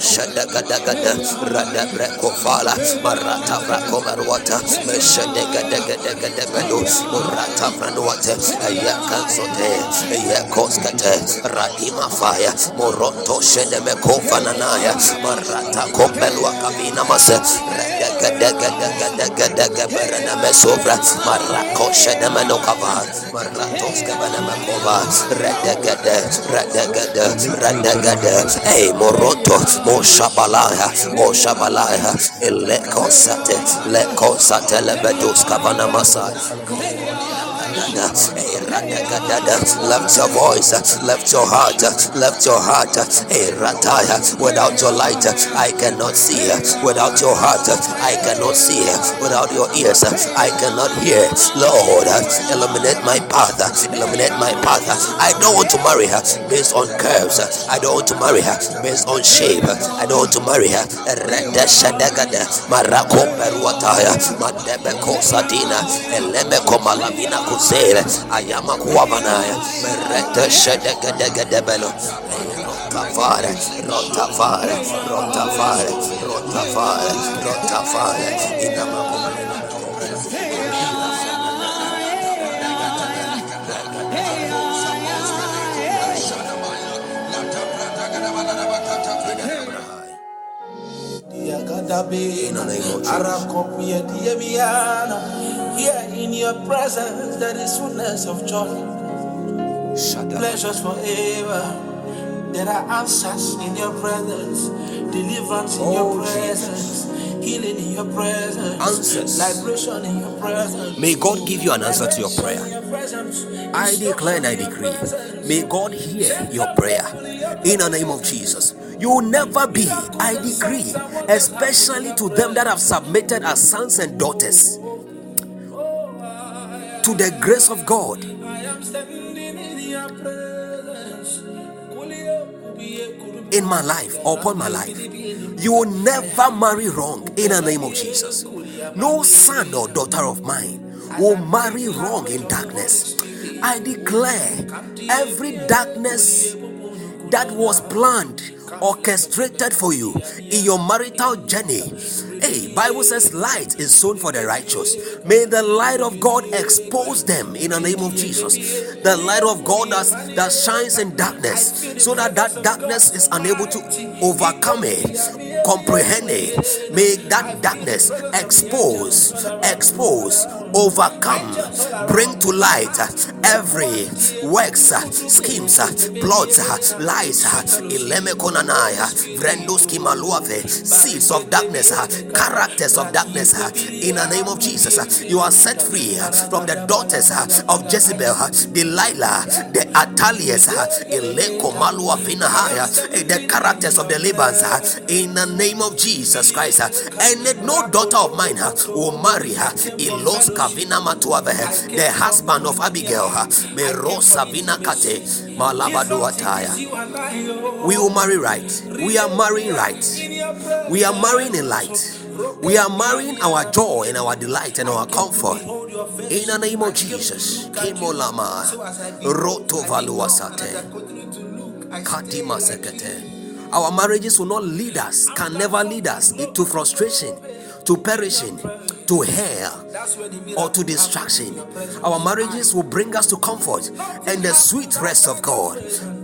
Shende Gadagada, Rada Breko Fala, Marata Brako Maruata, Shende Gadagadagadagadu, Murata Franuate, Ayakan Sote, Ayakoskate, Radima Fire, Moroto Shende Mekofananaya, Marata Kopelwa Kabina Mase, Radagadagadagadagadagabarana Radagada, Radagada, Hey Moroto, Moshabalaya, Moshabalaya, Elekosate, Lekosate Lebedus Kabana Masai. Left your voice, left your heart, left your heart. Without your light, I cannot see. Without your heart, I cannot see. Without your ears, I cannot hear. Lord, illuminate my path, illuminate my path. I don't want to marry her based on curves. I don't want to marry her based on shape. I don't want to marry her. Marako Peruataya, Madebeko Sadina, Elemeko Malavina sele ayama kuabanaya merete shedegedegedebelo rotafare rotafare rotafare rotafare rotafare inamakumena In the name of Jesus. Arakopia diemiana. Here in your presence there is fullness of joy, pleasures forever. There are answers in your presence, deliverance in your Oh, presence, healing in your presence, Answers. liberation in your presence. May God give you an answer to your prayer. In. I declare and I decree, may God hear your prayer in the name of Jesus. You will never be, I decree, especially to them that have submitted as sons and daughters to the grace of God. In my life upon my life. You will never marry wrong in the name of Jesus. No son or daughter of mine will marry wrong in darkness. I declare every darkness that was planned orchestrated for you in your marital journey. Hey bible says light is sown for the righteous. May the light of god expose them in the name of jesus. The light of god that, that shines in darkness so that that darkness is unable to overcome it comprehend it. May that darkness expose expose overcome bring to light every works schemes plots lies ilemekonanaya vrenduski maluave seeds of darkness uh, characters of darkness uh, in the name of jesus uh, you are set free from the daughters of jezebel delilah the Athaliahs ileko malua finahaya eh, the characters of the libans in the name of jesus christ and let no daughter of mine will marry her ilos matuave the husband of abigail merosa vina kate malabaduataya we will marry right. We are marrying right. We are marrying in light. We are marrying our joy and our delight and our comfort. In the name of Jesus. Kadima sekete. Our marriages will not lead us, can never lead us into frustration, to perishing, to hell, or to destruction. Our marriages will bring us to comfort and the sweet rest of God.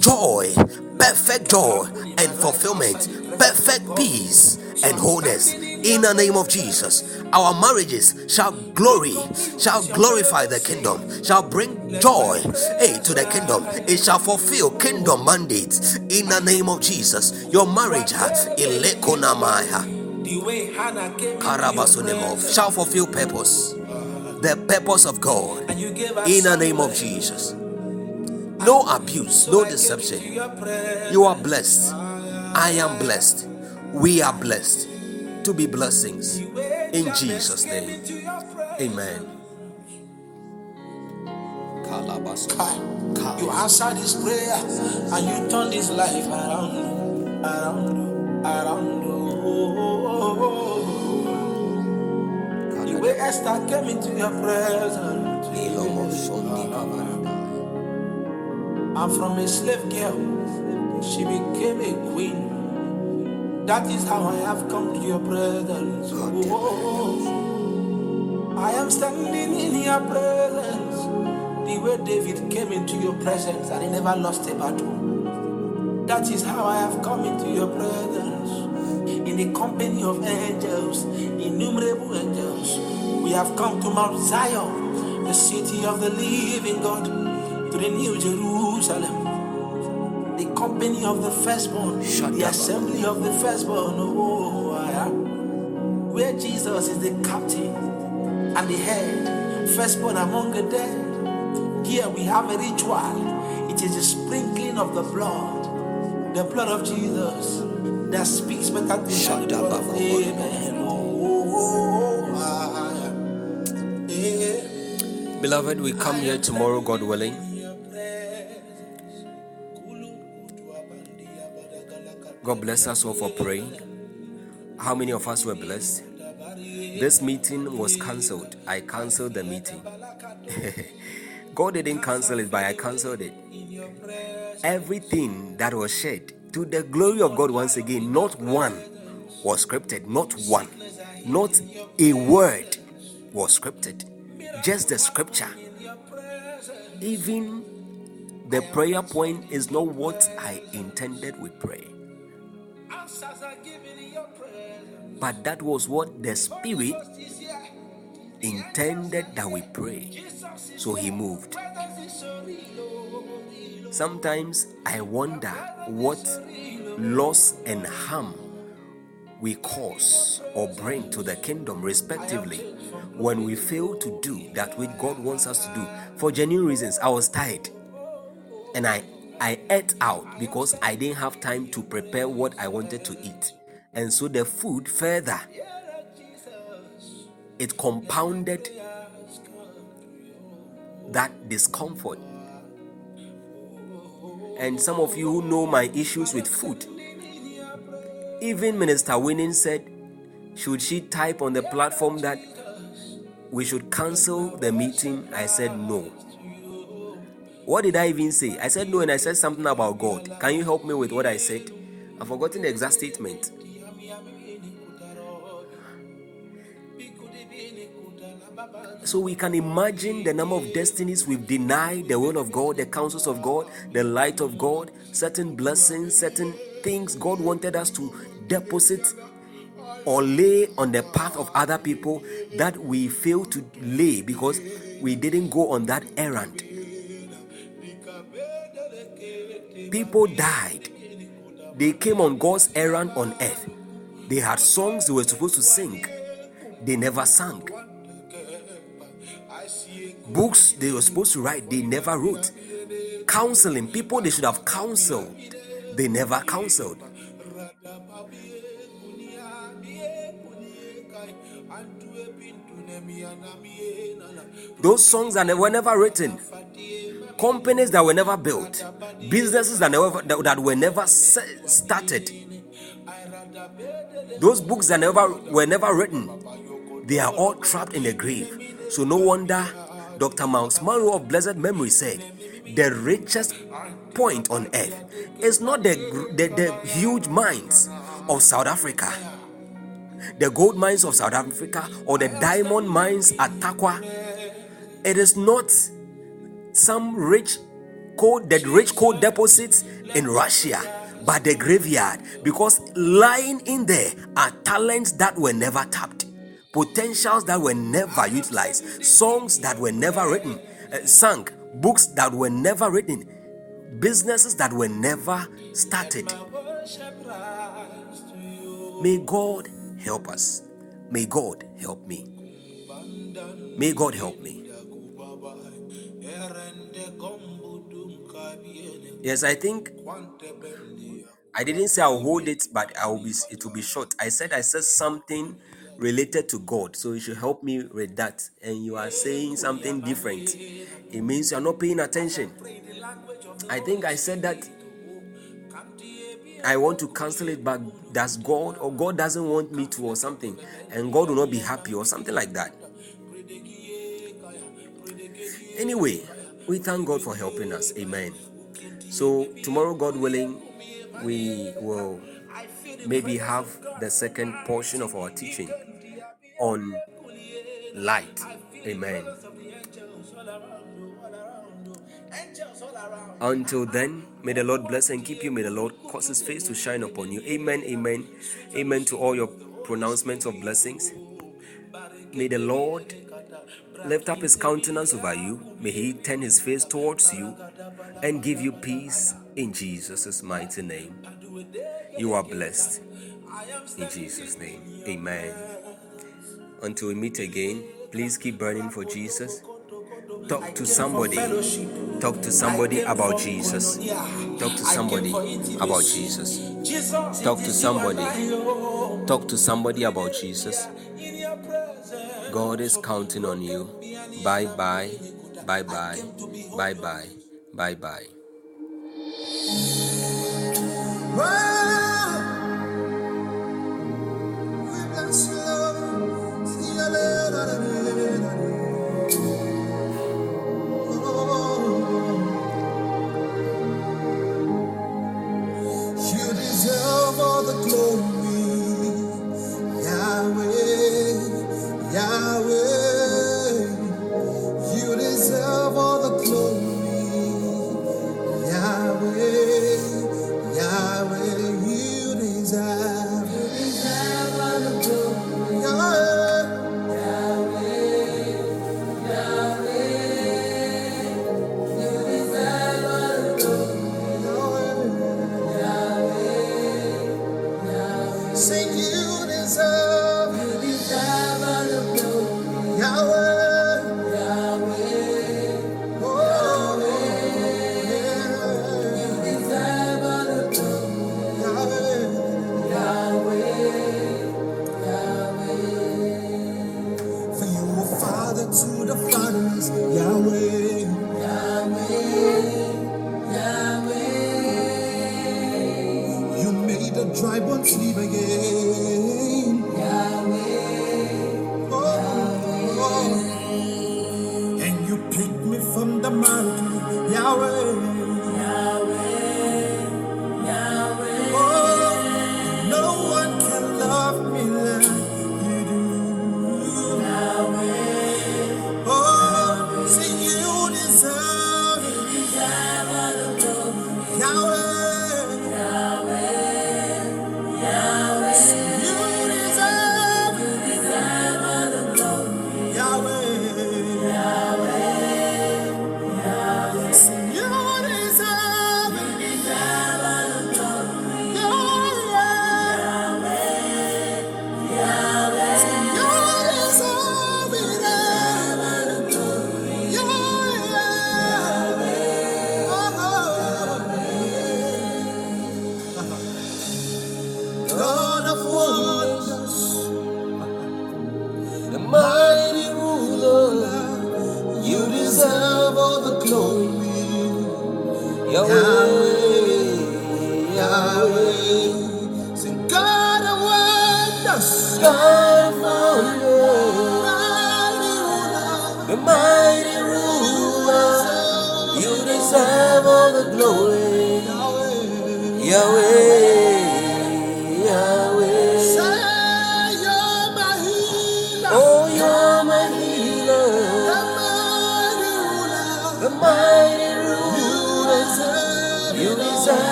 Joy, perfect joy and fulfillment, perfect peace and wholeness. In the name of Jesus, our marriages shall glory, shall glorify the kingdom, shall bring joy hey, to the kingdom. It shall fulfill kingdom mandates. In the name of Jesus, your marriage, ilekonamaya, The way Hannah came into your karabasunemo, presence, shall fulfill purpose, the purpose of God. and you gave us In the name of. Jesus, no abuse, no deception. You are blessed. I am blessed. We are blessed to be blessings. In Jesus' name. Amen. You answered this prayer and you turned his life around, around, around. The way Esther came into your presence, and from a slave girl, she became a queen. That is how I have come to your presence. Oh, I am standing in your presence. The way David came into your presence and he never lost a battle. That is how I have come into your presence. The company of angels, innumerable angels, we have come to Mount Zion, the city of the living God, to the New Jerusalem, the company of the firstborn, Shut the up. assembly of the firstborn. Oh, I am where Jesus is the captain and the head, firstborn among the dead. Here we have a ritual. It is the sprinkling of the blood, the blood of Jesus that speaks than the of Amen. Oh, ah, yeah. Beloved, we come here tomorrow, God willing. God bless us all for praying. How many of us were blessed? this meeting was cancelled, I cancelled the meeting. God didn't cancel it, but I cancelled it. Everything that was shared to the glory of God once again, not one was scripted, not one, not a word was scripted, just the scripture. Even the prayer point is not what I intended with prayer. But that was what the Spirit intended that we pray. So He moved. Sometimes I wonder what loss and harm we cause or bring to the kingdom, respectively, when we fail to do that which God wants us to do. For genuine reasons, I was tired and I, I ate out because I didn't have time to prepare what I wanted to eat. And so the food further it compounded that discomfort. And some of you who know my issues with food, even Minister Winning said, should she type on the platform that we should cancel the meeting? I said no. What did I even say? I said no, and I said something about God. Can you help me with what I said? I've forgotten the exact statement. So we can imagine the number of destinies we've denied the will of God, the counsels of God, the light of God, certain blessings, certain things God wanted us to deposit or lay on the path of other people that we fail to lay because we didn't go on that errand. People died. They came on God's errand on earth. They had songs they were supposed to sing. They never sang. Books they were supposed to write, they never wrote. Counseling, people they should have counseled, they never counseled. Those songs that were never written, companies that were never built, businesses that, never, that were never started, those books that never were never written, they are all trapped in the grave. So no wonder Dr. Myles Munroe of blessed memory said, the richest point on earth is not the, the, the huge mines of South Africa, the gold mines of South Africa, or the diamond mines at Tarkwa. It is not some rich coal, the rich coal deposits in Russia, but the graveyard, because lying in there are talents that were never tapped potentials that were never utilized, songs that were never written, uh, sung, books that were never written, businesses that were never started. May God help us. May God help me. May God help me. Yes, I think I didn't say I'll hold it, but I will be. It will be short. I said I said something related to God. So you should help me with that. And you are saying something different. It means you are not paying attention. I think I said that I want to cancel it, but does God or God doesn't want me to or something, and God will not be happy or something like that. Anyway, we thank God for helping us. Amen. So tomorrow, God willing, we will maybe have the second portion of our teaching on light. Amen. Until then, may the Lord bless and keep you. May the Lord cause his face to shine upon you. Amen. Amen. Amen to all your pronouncements of blessings. May the Lord lift up his countenance over you. May he turn his face towards you and give you peace in Jesus' mighty name. You are blessed. In Jesus' name. Amen. Until we meet again, please keep burning for Jesus. Talk to somebody. Talk to somebody about Jesus. Talk to somebody about Jesus. Talk to somebody. Talk to somebody about Jesus. God is counting on you. Bye bye. Bye bye. Bye bye. Bye bye. You deserve all the glory.